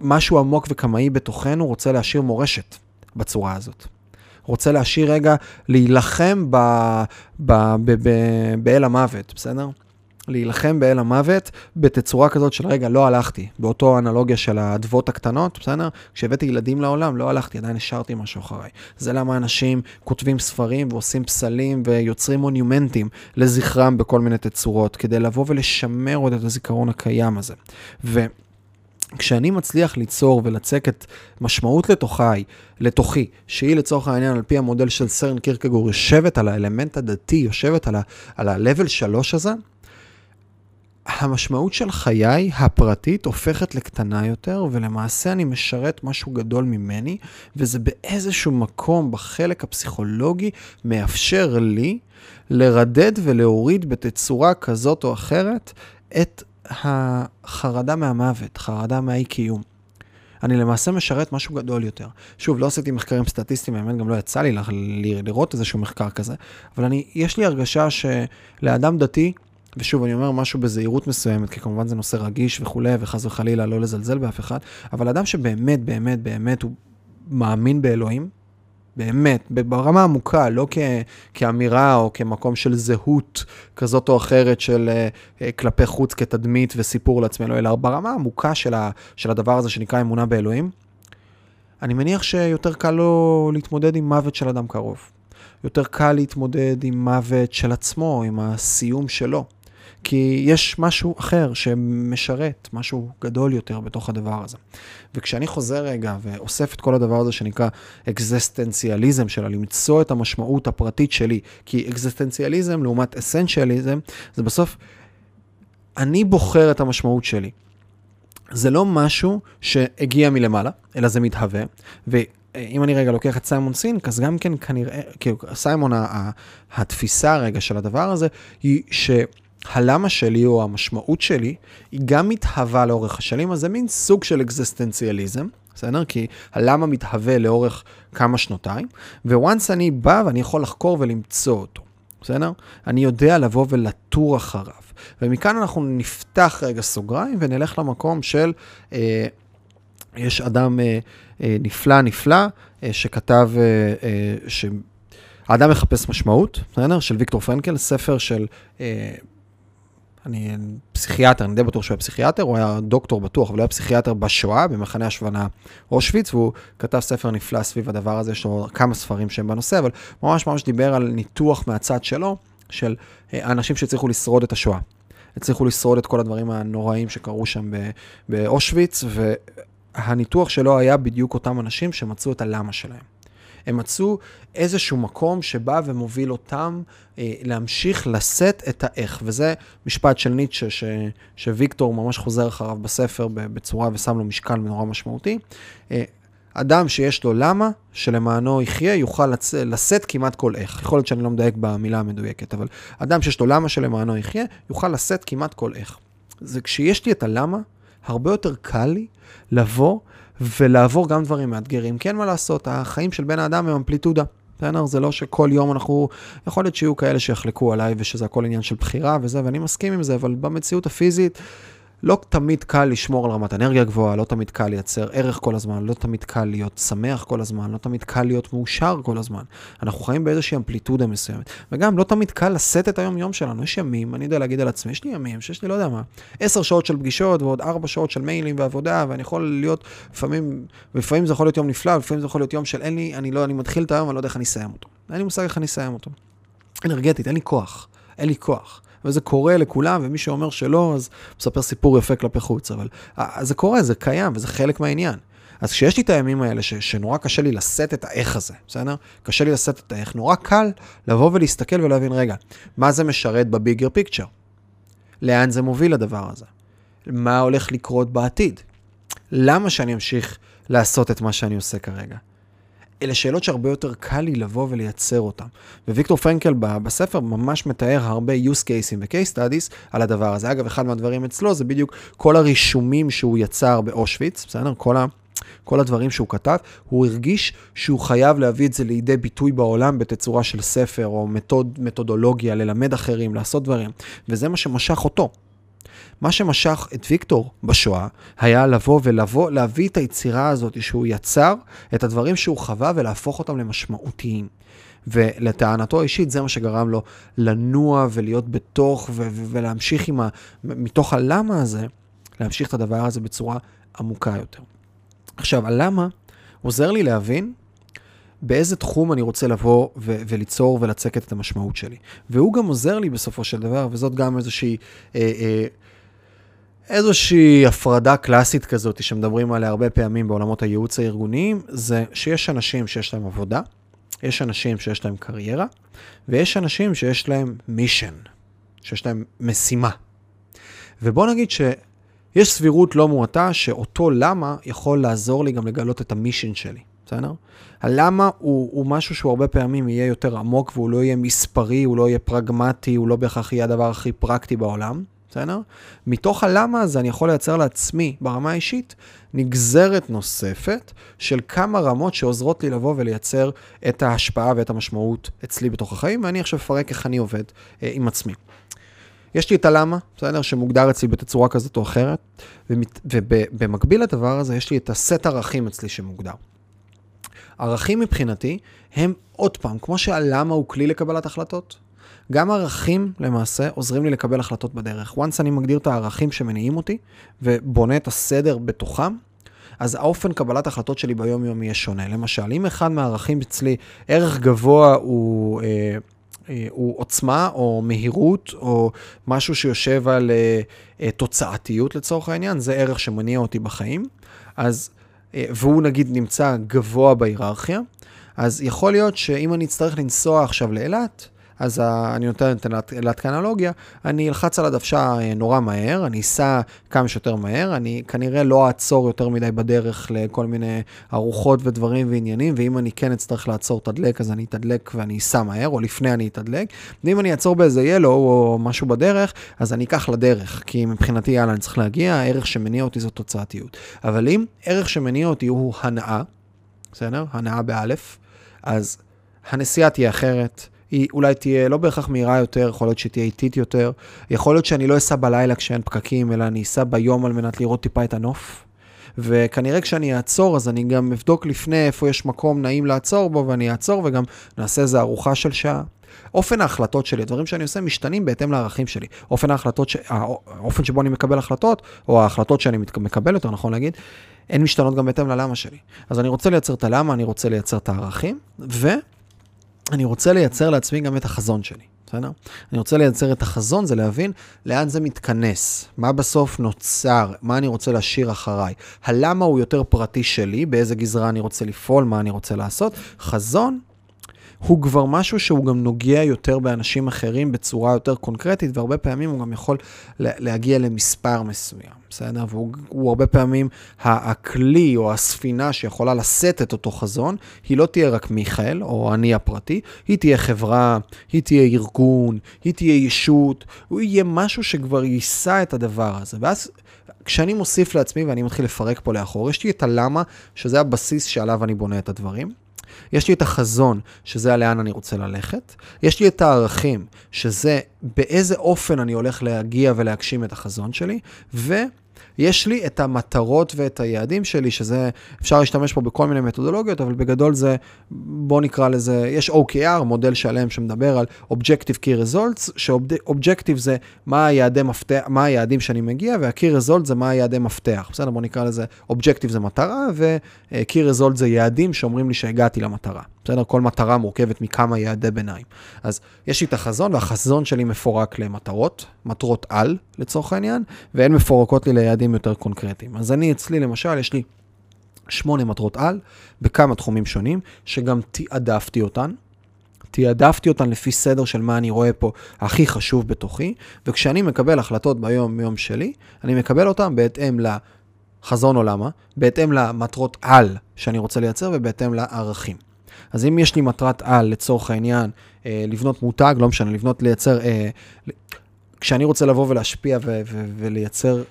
משהו עמוק וקמאי בתוכנו רוצה להשאיר מורשת בצורה הזאת. רוצה להשאיר רגע, להילחם באל המוות, בסדר? להילחם באל המוות בתצורה כזאת של רגע, לא הלכתי, באותו אנלוגיה של האדוות הקטנות, בסדר? כשהבאתי ילדים לעולם, לא הלכתי, עדיין השארתי משהו אחריי. זה למה אנשים כותבים ספרים ועושים פסלים ויוצרים מוניומנטים לזכרם בכל מיני תצורות, כדי לבוא ולשמר עוד את הזיכרון הקיים הזה. ו... כשאני מצליח ליצור ולצקת משמעות לתוכי, לתוכי, שהיא לצורך העניין על פי המודל של סרן קירקגור, יושבת על האלמנט הדתי, יושבת על ה-level 3 הזה, המשמעות של חיי הפרטית הופכת לקטנה יותר, ולמעשה אני משרת משהו גדול ממני, וזה באיזשהו מקום בחלק הפסיכולוגי מאפשר לי לרדד ולהוריד בתצורה כזאת או אחרת את החרדה מהמוות, חרדה מהאי-קיום. אני למעשה משרת משהו גדול יותר. שוב, לא עשיתי מחקרים סטטיסטיים, האמת גם לא יצא לי לראות איזשהו מחקר כזה, אבל אני, יש לי הרגשה שלאדם דתי, ושוב, אני אומר משהו בזהירות מסוימת, כי כמובן זה נושא רגיש וכולי, וחס וחלילה לא לזלזל באף אחד, אבל אדם שבאמת, באמת, באמת הוא מאמין באלוהים, באמת, ברמה עמוקה, לא כ, כאמירה או כמקום של זהות כזאת או אחרת של uh, כלפי חוץ כתדמית וסיפור לעצמנו, אלא ברמה העמוקה של, ה, של הדבר הזה שנקרא אמונה באלוהים, אני מניח שיותר קל לו להתמודד עם מוות של אדם קרוב. יותר קל להתמודד עם מוות של עצמו, עם הסיום שלו. כי יש משהו אחר שמשרת, משהו גדול יותר בתוך הדבר הזה. וכשאני חוזר רגע ואוסף את כל הדבר הזה שנקרא אקזיסטנציאליזם שלה, למצוא את המשמעות הפרטית שלי, כי אקזיסטנציאליזם לעומת אסנציאליזם, זה בסוף, אני בוחר את המשמעות שלי. זה לא משהו שהגיע מלמעלה, אלא זה מתהווה, ואם אני רגע לוקח את סיימון סינק, אז גם כן כנראה, כאילו, סיימון, התפיסה רגע של הדבר הזה, היא ש... הלמה שלי או המשמעות שלי, היא גם מתהווה לאורך השנים, אז זה מין סוג של אקזיסטנציאליזם, בסדר? כי הלמה מתהווה לאורך כמה שנתיים, וואנס אני בא ואני יכול לחקור ולמצוא אותו, בסדר? אני יודע לבוא ולטור אחריו. ומכאן אנחנו נפתח רגע סוגריים ונלך למקום של... אה, יש אדם אה, אה, נפלא נפלא אה, שכתב, אה, אה, ש... האדם מחפש משמעות, בסדר? של ויקטור פרנקל, ספר של, אה, אני פסיכיאטר, אני די בטוח שהוא היה פסיכיאטר, הוא היה דוקטור בטוח, אבל הוא היה פסיכיאטר בשואה, במחנה השוונה אושוויץ, והוא כתב ספר נפלא סביב הדבר הזה, יש לו כמה ספרים שהם בנושא, אבל ממש ממש דיבר על ניתוח מהצד שלו, של אה, אנשים שהצליחו לשרוד את השואה. הצליחו לשרוד את כל הדברים הנוראים שקרו שם באושוויץ, והניתוח שלו היה בדיוק אותם אנשים שמצאו את הלמה שלהם. הם מצאו איזשהו מקום שבא ומוביל אותם אה, להמשיך לשאת את האיך. וזה משפט של ניטשה ש, שוויקטור ממש חוזר אחריו בספר בצורה ושם לו משקל נורא משמעותי. אה, אדם שיש לו למה, שלמענו יחיה, יוכל לצ... לשאת כמעט כל איך. יכול להיות שאני לא מדייק במילה המדויקת, אבל אדם שיש לו למה שלמענו יחיה, יוכל לשאת כמעט כל איך. זה כשיש לי את הלמה, הרבה יותר קל לי לבוא ולעבור גם דברים מאתגרים. כן, מה לעשות, החיים של בן האדם הם אמפליטודה. בסדר? זה לא שכל יום אנחנו, יכול להיות שיהיו כאלה שיחלקו עליי ושזה הכל עניין של בחירה וזה, ואני מסכים עם זה, אבל במציאות הפיזית, לא תמיד קל לשמור על רמת אנרגיה גבוהה, לא תמיד קל לייצר ערך כל הזמן, לא תמיד קל להיות שמח כל הזמן, לא תמיד קל להיות מאושר כל הזמן. אנחנו חיים באיזושהי אמפליטודה מסוימת. וגם לא תמיד קל לשאת את היום-יום שלנו. יש ימים, אני יודע להגיד על עצמי, יש לי ימים שיש לי לא יודע מה, עשר שעות של פגישות ועוד ארבע שעות של מיילים ועבודה, ואני יכול להיות, לפעמים, לפעמים זה יכול להיות יום נפלא, לפעמים זה יכול להיות יום של אין לי, אני לא, אני מתחיל את היום, אני לא יודע איך אני אסיים אותו. אין לי מושג איך אני אסיים אותו. אנרגטית, אין לי כוח. אין לי כוח. וזה קורה לכולם, ומי שאומר שלא, אז מספר סיפור יפה כלפי חוץ, אבל אה, זה קורה, זה קיים, וזה חלק מהעניין. אז כשיש לי את הימים האלה, ש, שנורא קשה לי לשאת את האיך הזה, בסדר? קשה לי לשאת את האיך, נורא קל לבוא ולהסתכל ולהבין, רגע, מה זה משרת בביגר פיקצ'ר? לאן זה מוביל הדבר הזה? מה הולך לקרות בעתיד? למה שאני אמשיך לעשות את מה שאני עושה כרגע? אלה שאלות שהרבה יותר קל לי לבוא ולייצר אותן. וויקטור פרנקל בספר ממש מתאר הרבה use cases ו-case studies על הדבר הזה. אגב, אחד מהדברים אצלו זה בדיוק כל הרישומים שהוא יצר באושוויץ, בסדר? כל ה... כל הדברים שהוא כתב, הוא הרגיש שהוא חייב להביא את זה לידי ביטוי בעולם בתצורה של ספר או מתוד, מתודולוגיה, ללמד אחרים, לעשות דברים. וזה מה שמשך אותו. מה שמשך את ויקטור בשואה היה לבוא ולבוא, להביא את היצירה הזאת שהוא יצר, את הדברים שהוא חווה ולהפוך אותם למשמעותיים. ולטענתו האישית זה מה שגרם לו לנוע ולהיות בתוך ו- ו- ולהמשיך עם ה... מתוך הלמה הזה, להמשיך את הדבר הזה בצורה עמוקה יותר. עכשיו, הלמה עוזר לי להבין באיזה תחום אני רוצה לבוא ו- וליצור ולצקת את המשמעות שלי. והוא גם עוזר לי בסופו של דבר, וזאת גם איזושהי אה, אה, איזושהי הפרדה קלאסית כזאת שמדברים עליה הרבה פעמים בעולמות הייעוץ הארגוניים, זה שיש אנשים שיש להם עבודה, יש אנשים שיש להם קריירה, ויש אנשים שיש להם מישן, שיש להם משימה. ובוא נגיד שיש סבירות לא מועטה שאותו למה יכול לעזור לי גם לגלות את המישן שלי, בסדר? הלמה הוא, הוא משהו שהוא הרבה פעמים יהיה יותר עמוק והוא לא יהיה מספרי, הוא לא יהיה פרגמטי, הוא לא בהכרח יהיה הדבר הכי פרקטי בעולם. בסדר? מתוך הלמה הזה אני יכול לייצר לעצמי ברמה האישית נגזרת נוספת של כמה רמות שעוזרות לי לבוא ולייצר את ההשפעה ואת המשמעות אצלי בתוך החיים, ואני עכשיו אפרק איך אני עובד אה, עם עצמי. יש לי את הלמה, בסדר? שמוגדר אצלי בתצורה כזאת או אחרת, ובמקביל לדבר הזה יש לי את הסט ערכים אצלי שמוגדר. ערכים מבחינתי הם עוד פעם, כמו שהלמה הוא כלי לקבלת החלטות, גם ערכים למעשה עוזרים לי לקבל החלטות בדרך. once אני מגדיר את הערכים שמניעים אותי ובונה את הסדר בתוכם, אז האופן קבלת החלטות שלי ביום-יום יהיה שונה. למשל, אם אחד מהערכים אצלי, ערך גבוה הוא... אה, אה, הוא עוצמה או מהירות או משהו שיושב על אה, תוצאתיות לצורך העניין, זה ערך שמניע אותי בחיים. אז, והוא נגיד נמצא גבוה בהיררכיה, אז יכול להיות שאם אני אצטרך לנסוע עכשיו לאילת, אז אני נותן את אילת כאנלוגיה, אני אלחץ על הדוושה אה, נורא מהר, אני אסע כמה שיותר מהר, אני כנראה לא אעצור יותר מדי בדרך לכל מיני ארוחות ודברים ועניינים, ואם אני כן אצטרך לעצור תדלק, אז אני אתדלק ואני אסע מהר, או לפני אני אתדלק, ואם אני אעצור באיזה ילו או משהו בדרך, אז אני אקח לדרך, כי מבחינתי, יאללה, אני צריך להגיע, הערך שמניע אותי זו תוצאתיות. אבל אם ערך שמניע אותי הוא הנאה, בסדר? הנאה באלף, אז הנסיעה תהיה אחרת, היא אולי תהיה לא בהכרח מהירה יותר, יכול להיות שתהיה איטית יותר. יכול להיות שאני לא אסע בלילה כשאין פקקים, אלא אני אסע ביום על מנת לראות טיפה את הנוף. וכנראה כשאני אעצור, אז אני גם אבדוק לפני איפה יש מקום נעים לעצור בו, ואני אעצור וגם נעשה איזה ארוחה של שעה. אופן ההחלטות שלי, הדברים שאני עושה משתנים בהתאם לערכים שלי. אופן ההחלטות, ש... האופן שבו אני מקבל החלטות, או ההחלטות שאני מקבל, יותר נכון להגיד, הן משתנות גם בהתאם ללמה שלי. אז אני רוצה לייצר את הלמה, אני רוצה לייצר את הערכים, ואני רוצה לייצר לעצמי גם את החזון שלי. בסדר? אני רוצה לייצר את החזון, זה להבין לאן זה מתכנס, מה בסוף נוצר, מה אני רוצה להשאיר אחריי. הלמה הוא יותר פרטי שלי, באיזה גזרה אני רוצה לפעול, מה אני רוצה לעשות. חזון הוא כבר משהו שהוא גם נוגע יותר באנשים אחרים בצורה יותר קונקרטית, והרבה פעמים הוא גם יכול להגיע למספר מסוים, בסדר? והוא הרבה פעמים הכלי או הספינה שיכולה לשאת את אותו חזון, היא לא תהיה רק מיכאל או אני הפרטי, היא תהיה חברה, היא תהיה ארגון, היא תהיה ישות, הוא יהיה משהו שכבר יישא את הדבר הזה. ואז כשאני מוסיף לעצמי ואני מתחיל לפרק פה לאחור, יש לי את הלמה, שזה הבסיס שעליו אני בונה את הדברים. יש לי את החזון, שזה לאן אני רוצה ללכת. יש לי את הערכים, שזה באיזה אופן אני הולך להגיע ולהגשים את החזון שלי. ו... יש לי את המטרות ואת היעדים שלי, שזה, אפשר להשתמש פה בכל מיני מתודולוגיות, אבל בגדול זה, בוא נקרא לזה, יש OKR, מודל שלם שמדבר על Objective Key Results, ש-Objective זה מה, מפתח, מה היעדים שאני מגיע, וה-Key Result זה מה היעדי מפתח. בסדר, בוא נקרא לזה, Objective זה מטרה, ו-Key Result זה יעדים שאומרים לי שהגעתי למטרה. בסדר? כל מטרה מורכבת מכמה יעדי ביניים. אז יש לי את החזון, והחזון שלי מפורק למטרות, מטרות על, לצורך העניין, והן מפורקות לי ליעדים יותר קונקרטיים. אז אני אצלי, למשל, יש לי שמונה מטרות על, בכמה תחומים שונים, שגם תעדפתי אותן. תעדפתי אותן לפי סדר של מה אני רואה פה הכי חשוב בתוכי, וכשאני מקבל החלטות ביום-יום שלי, אני מקבל אותן בהתאם לחזון עולמה, בהתאם למטרות על שאני רוצה לייצר ובהתאם לערכים. אז אם יש לי מטרת על, לצורך העניין, אה, לבנות מותג, לא משנה, לבנות, לייצר, אה, כשאני רוצה לבוא ולהשפיע ו- ו- ולייצר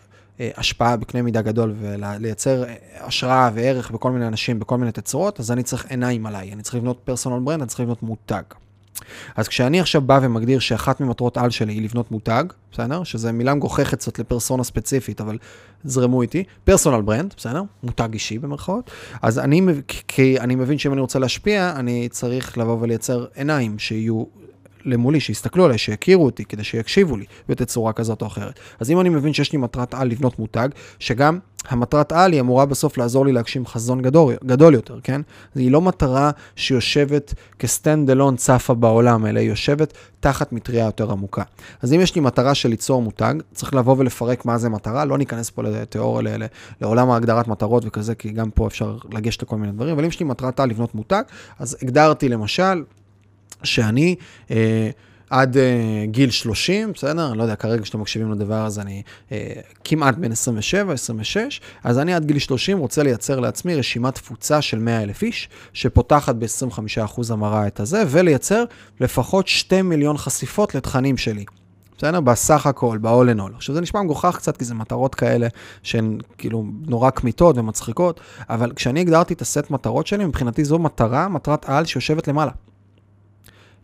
השפעה בקנה מידה גדול ולייצר אה, השראה וערך בכל מיני אנשים, בכל מיני תצורות, אז אני צריך עיניים עליי, אני צריך לבנות פרסונל ברנד, אני צריך לבנות מותג. אז כשאני עכשיו בא ומגדיר שאחת ממטרות על שלי היא לבנות מותג, בסדר? שזה מילה מגוחכת קצת לפרסונה ספציפית, אבל זרמו איתי, personal brand, בסדר? מותג אישי במרכאות. אז אני, כי אני מבין שאם אני רוצה להשפיע, אני צריך לבוא ולייצר עיניים שיהיו למולי, שיסתכלו עליי, שיכירו אותי, כדי שיקשיבו לי בתצורה כזאת או אחרת. אז אם אני מבין שיש לי מטרת על לבנות מותג, שגם המטרת על היא אמורה בסוף לעזור לי להגשים חזון גדול, גדול יותר, כן? היא לא מטרה שיושבת כ stand alone צפה בעולם, אלא היא יושבת תחת מטריה יותר עמוקה. אז אם יש לי מטרה של ליצור מותג, צריך לבוא ולפרק מה זה מטרה, לא ניכנס פה לתיאוריה, לעולם ההגדרת מטרות וכזה, כי גם פה אפשר לגשת לכל מיני דברים, אבל אם יש לי מטרת על לבנות מותג, אז הגדרתי למשל, שאני אה, עד אה, גיל 30, בסדר? לא יודע, כרגע כשאתם מקשיבים לדבר הזה, אני אה, כמעט בן 27, 26, אז אני עד גיל 30 רוצה לייצר לעצמי רשימת תפוצה של 100 אלף איש, שפותחת ב-25% המרה את הזה, ולייצר לפחות 2 מיליון חשיפות לתכנים שלי. בסדר? בסך הכל, ב-all in all. עכשיו זה נשמע מגוחך קצת, כי זה מטרות כאלה שהן כאילו נורא כמיתות ומצחיקות, אבל כשאני הגדרתי את הסט מטרות שלי, מבחינתי זו מטרה, מטרת על שיושבת למעלה.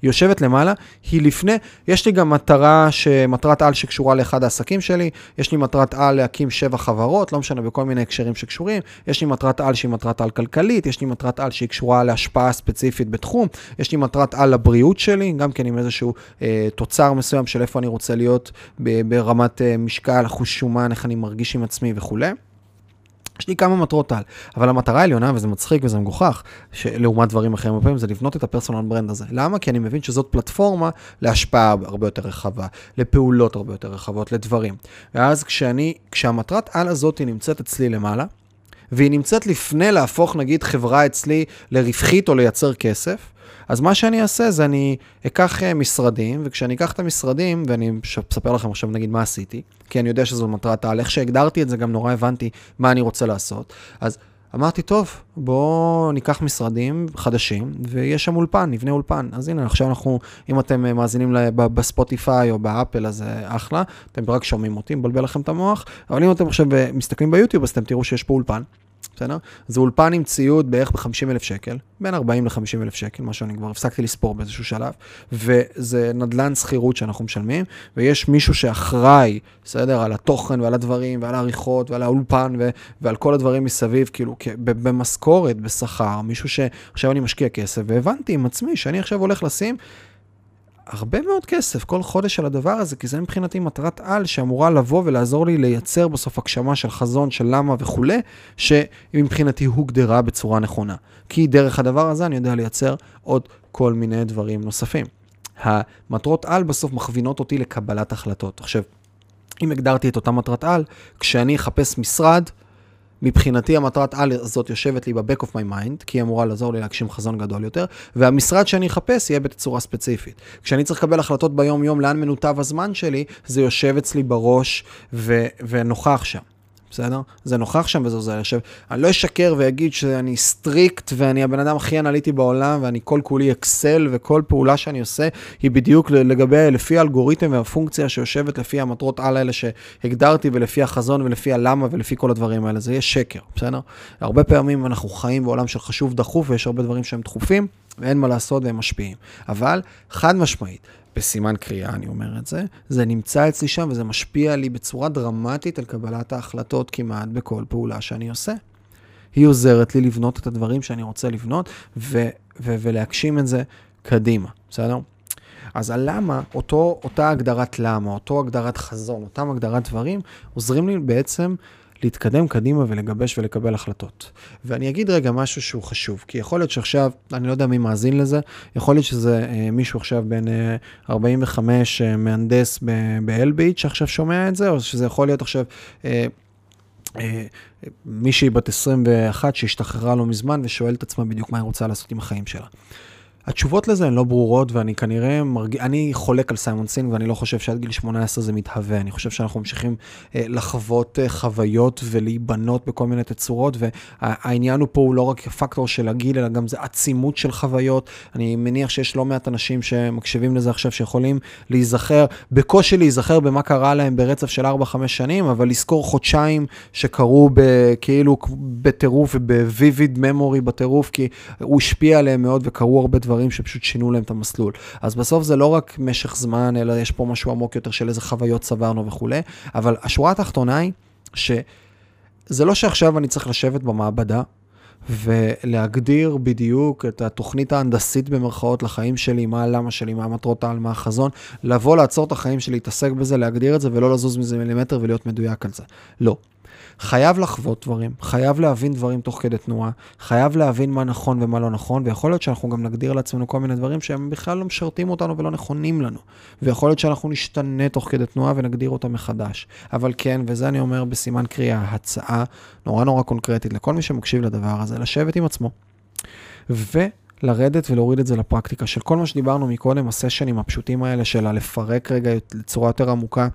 היא יושבת למעלה, היא לפני, יש לי גם מטרה, מטרת על שקשורה לאחד העסקים שלי, יש לי מטרת על להקים שבע חברות, לא משנה, בכל מיני הקשרים שקשורים, יש לי מטרת על שהיא מטרת על כלכלית, יש לי מטרת על שהיא קשורה להשפעה ספציפית בתחום, יש לי מטרת על לבריאות שלי, גם כן עם איזשהו אה, תוצר מסוים של איפה אני רוצה להיות ברמת אה, משקל, אחוז שומן, איך אני מרגיש עם עצמי וכולי. יש לי כמה מטרות על, אבל המטרה העליונה, וזה מצחיק וזה מגוחך, לעומת דברים אחרים הרבה זה לבנות את הפרסונל ברנד הזה. למה? כי אני מבין שזאת פלטפורמה להשפעה הרבה יותר רחבה, לפעולות הרבה יותר רחבות, לדברים. ואז כשאני, כשהמטרת על הזאת נמצאת אצלי למעלה, והיא נמצאת לפני להפוך נגיד חברה אצלי לרווחית או לייצר כסף, אז מה שאני אעשה זה אני אקח אה, משרדים, וכשאני אקח את המשרדים, ואני אספר לכם עכשיו נגיד מה עשיתי, כי אני יודע שזו מטרת העל, איך שהגדרתי את זה גם נורא הבנתי מה אני רוצה לעשות. אז אמרתי, טוב, בואו ניקח משרדים חדשים, ויש שם אולפן, נבנה אולפן. אז הנה, עכשיו אנחנו, אם אתם אה, מאזינים בספוטיפיי או באפל, אז זה אחלה, אתם רק שומעים אותי, מבלבל לכם את המוח, אבל אם אתם עכשיו אה, מסתכלים ביוטיוב, אז אתם תראו שיש פה אולפן. בסדר? זה אולפן עם ציוד בערך ב-50 אלף שקל, בין 40 ל-50 אלף שקל, מה שאני כבר הפסקתי לספור באיזשהו שלב, וזה נדל"ן שכירות שאנחנו משלמים, ויש מישהו שאחראי, בסדר, על התוכן ועל הדברים ועל העריכות ועל האולפן ו- ועל כל הדברים מסביב, כאילו, במשכורת, בשכר, מישהו שעכשיו אני משקיע כסף, והבנתי עם עצמי שאני עכשיו הולך לשים הרבה מאוד כסף כל חודש על הדבר הזה, כי זה מבחינתי מטרת על שאמורה לבוא ולעזור לי לייצר בסוף הגשמה של חזון, של למה וכולי, שמבחינתי הוגדרה בצורה נכונה. כי דרך הדבר הזה אני יודע לייצר עוד כל מיני דברים נוספים. המטרות על בסוף מכווינות אותי לקבלת החלטות. עכשיו, אם הגדרתי את אותה מטרת על, כשאני אחפש משרד, מבחינתי המטרת על הזאת יושבת לי ב-back of my mind, כי היא אמורה לעזור לי להגשים חזון גדול יותר, והמשרד שאני אחפש יהיה בצורה ספציפית. כשאני צריך לקבל החלטות ביום-יום לאן מנותב הזמן שלי, זה יושב אצלי בראש ו- ונוכח שם. בסדר? זה נוכח שם וזה עוזר. עכשיו, אני לא אשקר ואגיד שאני strict ואני הבן אדם הכי אנליטי בעולם ואני כל כולי אקסל וכל פעולה שאני עושה היא בדיוק לגבי, לפי האלגוריתם והפונקציה שיושבת לפי המטרות על האלה שהגדרתי ולפי החזון ולפי הלמה ולפי כל הדברים האלה. זה יהיה שקר, בסדר? הרבה פעמים אנחנו חיים בעולם של חשוב דחוף ויש הרבה דברים שהם דחופים ואין מה לעשות והם משפיעים. אבל חד משמעית, בסימן קריאה, אני אומר את זה, זה נמצא אצלי שם וזה משפיע לי בצורה דרמטית על קבלת ההחלטות כמעט בכל פעולה שאני עושה. היא עוזרת לי לבנות את הדברים שאני רוצה לבנות ו- ו- ולהגשים את זה קדימה, בסדר? אז הלמה, אותו, אותה הגדרת למה, אותו הגדרת חזון, אותם הגדרת דברים, עוזרים לי בעצם להתקדם קדימה ולגבש ולקבל החלטות. ואני אגיד רגע משהו שהוא חשוב, כי יכול להיות שעכשיו, אני לא יודע מי מאזין לזה, יכול להיות שזה אה, מישהו עכשיו בן אה, 45, אה, מהנדס באלביט שעכשיו שומע את זה, או שזה יכול להיות עכשיו... אה, אה, מישהי בת 21 שהשתחררה לא מזמן ושואלת עצמה בדיוק מה היא רוצה לעשות עם החיים שלה. התשובות לזה הן לא ברורות, ואני כנראה מרגיש, אני חולק על סיימון סינק, ואני לא חושב שעד גיל 18 זה מתהווה. אני חושב שאנחנו ממשיכים אה, לחוות אה, חוויות ולהיבנות בכל מיני תצורות, והעניין הוא פה הוא לא רק פקטור של הגיל, אלא גם זה עצימות של חוויות. אני מניח שיש לא מעט אנשים שמקשיבים לזה עכשיו, שיכולים להיזכר, בקושי להיזכר במה קרה להם ברצף של 4-5 שנים, אבל לזכור חודשיים שקרו כאילו בטירוף וב-vivid memory בטירוף, כי הוא השפיע עליהם מאוד וקרו הרבה דברים. דברים שפשוט שינו להם את המסלול. אז בסוף זה לא רק משך זמן, אלא יש פה משהו עמוק יותר של איזה חוויות צברנו וכולי, אבל השורה התחתונה היא שזה לא שעכשיו אני צריך לשבת במעבדה ולהגדיר בדיוק את התוכנית ההנדסית במרכאות לחיים שלי, מה הלמה שלי, מה המטרות העל, מה החזון, לבוא, לעצור את החיים שלי, להתעסק בזה, להגדיר את זה ולא לזוז מזה מילימטר ולהיות מדויק על זה. לא. חייב לחוות דברים, חייב להבין דברים תוך כדי תנועה, חייב להבין מה נכון ומה לא נכון, ויכול להיות שאנחנו גם נגדיר לעצמנו כל מיני דברים שהם בכלל לא משרתים אותנו ולא נכונים לנו. ויכול להיות שאנחנו נשתנה תוך כדי תנועה ונגדיר אותם מחדש. אבל כן, וזה אני אומר בסימן קריאה, הצעה נורא נורא קונקרטית לכל מי שמקשיב לדבר הזה, לשבת עם עצמו. ו... לרדת ולהוריד את זה לפרקטיקה של כל מה שדיברנו מקודם, הסשנים הפשוטים האלה של הלפרק רגע לצורה יותר עמוקה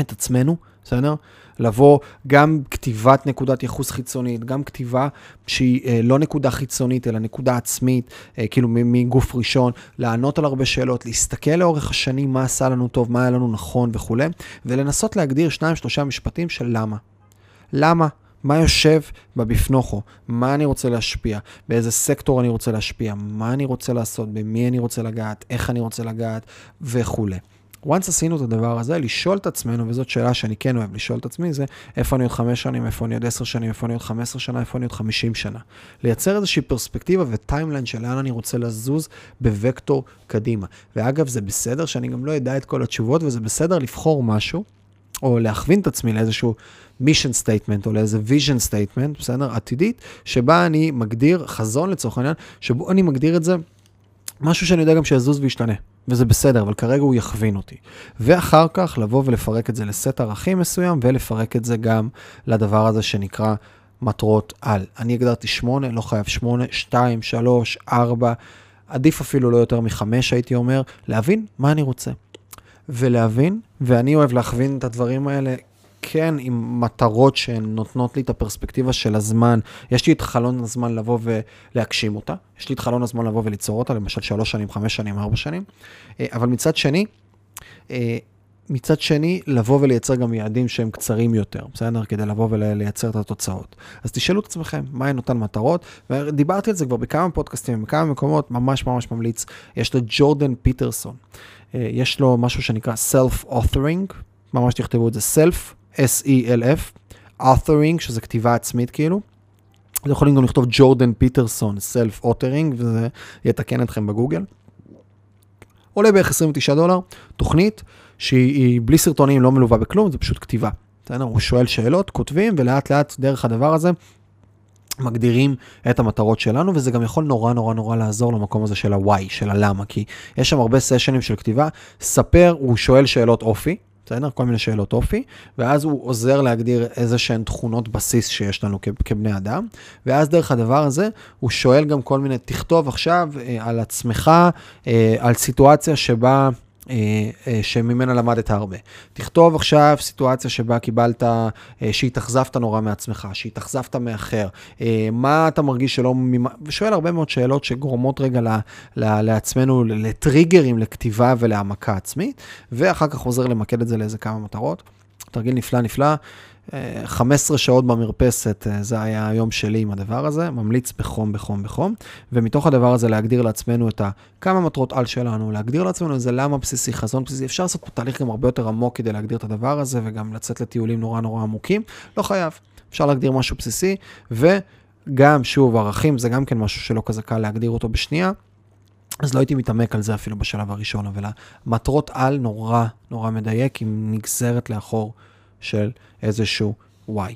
את עצמנו, בסדר? לבוא גם כתיבת נקודת ייחוס חיצונית, גם כתיבה שהיא אה, לא נקודה חיצונית, אלא נקודה עצמית, אה, כאילו מגוף ראשון, לענות על הרבה שאלות, להסתכל לאורך השנים מה עשה לנו טוב, מה היה לנו נכון וכולי, ולנסות להגדיר שניים, שלושה משפטים של למה. למה? מה יושב בבפנוכו? מה אני רוצה להשפיע? באיזה סקטור אני רוצה להשפיע? מה אני רוצה לעשות? במי אני רוצה לגעת? איך אני רוצה לגעת? וכולי. Once עשינו את הדבר הזה, לשאול את עצמנו, וזאת שאלה שאני כן אוהב לשאול את עצמי, זה איפה אני עוד חמש שנים, איפה אני עוד עשר שנים, איפה אני עוד חמש עשר שנה, איפה אני עוד חמישים שנה. לייצר איזושהי פרספקטיבה ו timeline של לאן אני רוצה לזוז בוקטור קדימה. ואגב, זה בסדר שאני גם לא אדע את כל התשובות, וזה בסדר לבחור משהו, או להכווין את עצמי לאיזשהו mission statement או לאיזה vision statement, בסדר? עתידית, שבה אני מגדיר חזון לצורך העניין, שבו אני מגדיר את זה משהו שאני יודע גם שיזוז וישתנה. וזה בסדר, אבל כרגע הוא יכווין אותי. ואחר כך לבוא ולפרק את זה לסט ערכים מסוים, ולפרק את זה גם לדבר הזה שנקרא מטרות על. אני הגדרתי שמונה, לא חייב שמונה, שתיים, שלוש, ארבע, עדיף אפילו לא יותר מחמש, הייתי אומר, להבין מה אני רוצה. ולהבין, ואני אוהב להכווין את הדברים האלה כן עם מטרות שהן נותנות לי את הפרספקטיבה של הזמן. יש לי את חלון הזמן לבוא ולהגשים אותה, יש לי את חלון הזמן לבוא וליצור אותה, למשל שלוש שנים, חמש שנים, ארבע שנים, אה, אבל מצד שני, אה, מצד שני, לבוא ולייצר גם יעדים שהם קצרים יותר, בסדר? כדי לבוא ולייצר את התוצאות. אז תשאלו את עצמכם, מהן אותן מטרות? ודיברתי על זה כבר בכמה פודקאסטים, בכמה מקומות, ממש ממש ממליץ. יש לג'ורדן פיטרסון, אה, יש לו משהו שנקרא Self-Authoring, ממש תכתבו את זה, Self, S-E-L-F, Authoring, שזה כתיבה עצמית כאילו. אתם יכולים גם לכתוב ג'ורדן פיטרסון, Self-Authoring, וזה יתקן אתכם בגוגל. עולה בערך 29 דולר, תוכנית שהיא בלי סרטונים, לא מלווה בכלום, זה פשוט כתיבה. בסדר? הוא שואל שאלות, כותבים, ולאט לאט דרך הדבר הזה מגדירים את המטרות שלנו, וזה גם יכול נורא נורא נורא לעזור למקום הזה של ה-why, של הלמה, כי יש שם הרבה סשנים של כתיבה. ספר, הוא שואל שאלות אופי, בסדר? כל מיני שאלות אופי, ואז הוא עוזר להגדיר איזה שהן תכונות בסיס שיש לנו כבני אדם, ואז דרך הדבר הזה הוא שואל גם כל מיני, תכתוב עכשיו אה, על עצמך, אה, על סיטואציה שבה... אה, אה, שממנה למדת הרבה. תכתוב עכשיו סיטואציה שבה קיבלת, אה, שהתאכזבת נורא מעצמך, שהתאכזבת מאחר, מה אתה מרגיש שלא, ושואל הרבה מאוד שאלות שגורמות רגע ל, ל, לעצמנו לטריגרים לכתיבה ולהעמקה עצמית, ואחר כך עוזר למקד את זה לאיזה כמה מטרות. תרגיל נפלא נפלא. 15 שעות במרפסת, אה, זה היה היום שלי עם הדבר הזה, ממליץ בחום, בחום, בחום, ומתוך הדבר הזה להגדיר לעצמנו את כמה מטרות על שלנו, להגדיר לעצמנו איזה למה בסיסי, חזון בסיסי, אפשר לעשות פה תהליך גם הרבה יותר עמוק כדי להגדיר את הדבר הזה, וגם לצאת לטיולים נורא נורא עמוקים, לא חייב, אפשר להגדיר משהו בסיסי, וגם, שוב, ערכים זה גם כן משהו שלא כזה קל להגדיר אותו בשנייה. אז לא הייתי מתעמק על זה אפילו בשלב הראשון, אבל המטרות על נורא נורא מדייק, עם נגזרת לאחור של איזשהו וואי.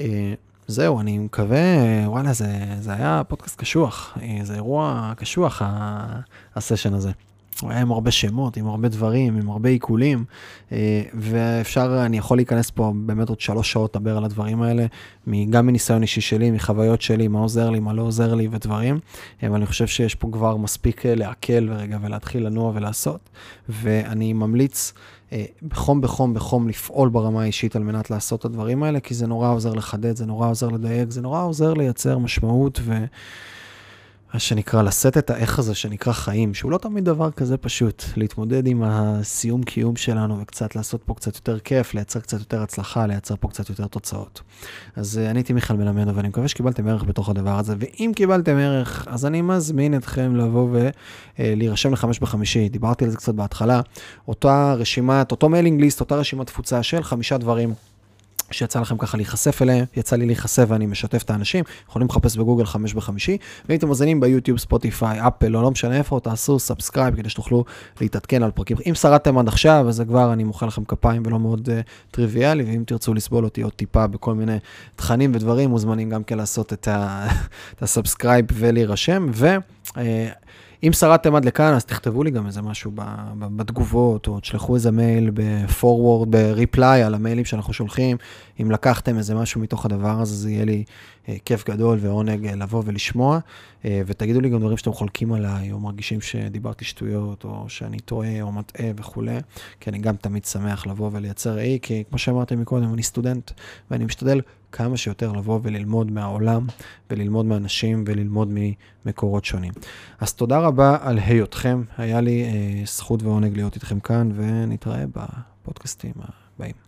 אה, זהו, אני מקווה, וואלה, זה, זה היה פודקאסט קשוח, אה, זה אירוע קשוח, הסשן הזה. הוא היה עם הרבה שמות, עם הרבה דברים, עם הרבה עיקולים, אה, ואפשר, אני יכול להיכנס פה באמת עוד שלוש שעות לדבר על הדברים האלה, גם מניסיון אישי שלי, מחוויות שלי, מה עוזר לי, מה לא עוזר לי ודברים, אבל אני חושב שיש פה כבר מספיק לעכל ורגע ולהתחיל לנוע ולעשות, ואני ממליץ בחום, בחום, בחום לפעול ברמה האישית על מנת לעשות את הדברים האלה, כי זה נורא עוזר לחדד, זה נורא עוזר לדייק, זה נורא עוזר לייצר משמעות ו... שנקרא, לשאת את האיך הזה שנקרא חיים, שהוא לא תמיד דבר כזה פשוט, להתמודד עם הסיום קיום שלנו וקצת לעשות פה קצת יותר כיף, לייצר קצת יותר הצלחה, לייצר פה קצת יותר תוצאות. אז אה, אני הייתי מיכאל מלמדוב, ואני מקווה שקיבלתם ערך בתוך הדבר הזה, ואם קיבלתם ערך, אז אני מזמין אתכם לבוא ולהירשם לחמש בחמישי, דיברתי על זה קצת בהתחלה, אותה רשימת, אותו mailing list, אותה רשימת תפוצה של חמישה דברים. שיצא לכם ככה להיחשף אליהם, יצא לי להיחשף ואני משתף את האנשים, יכולים לחפש בגוגל חמש בחמישי, ואם אתם מאזינים ביוטיוב, ספוטיפיי, אפל, או לא משנה איפה, תעשו subscribe כדי שתוכלו להתעדכן על פרקים. אם שרדתם עד עכשיו, אז זה כבר, אני מוחא לכם כפיים ולא מאוד אה, טריוויאלי, ואם תרצו לסבול אותי עוד טיפה בכל מיני תכנים ודברים, מוזמנים גם כן לעשות את ה subscribe ולהירשם, ו... אה, אם שרדתם עד לכאן, אז תכתבו לי גם איזה משהו בתגובות, או תשלחו איזה מייל ב-forward, ב-reply על המיילים שאנחנו שולחים. אם לקחתם איזה משהו מתוך הדבר הזה, זה יהיה לי אה, כיף גדול ועונג אה, לבוא ולשמוע. אה, ותגידו לי גם דברים שאתם חולקים עליי, או מרגישים שדיברתי שטויות, או שאני טועה או מטעה וכולי, כי אני גם תמיד שמח לבוא ולייצר ראי, כי כמו שאמרתי מקודם, אני סטודנט, ואני משתדל כמה שיותר לבוא וללמוד מהעולם, וללמוד מאנשים, וללמוד ממקורות שונים. אז תודה רבה על היותכם, היה לי אה, זכות ועונג להיות איתכם כאן, ונתראה בפודקאסטים הבאים.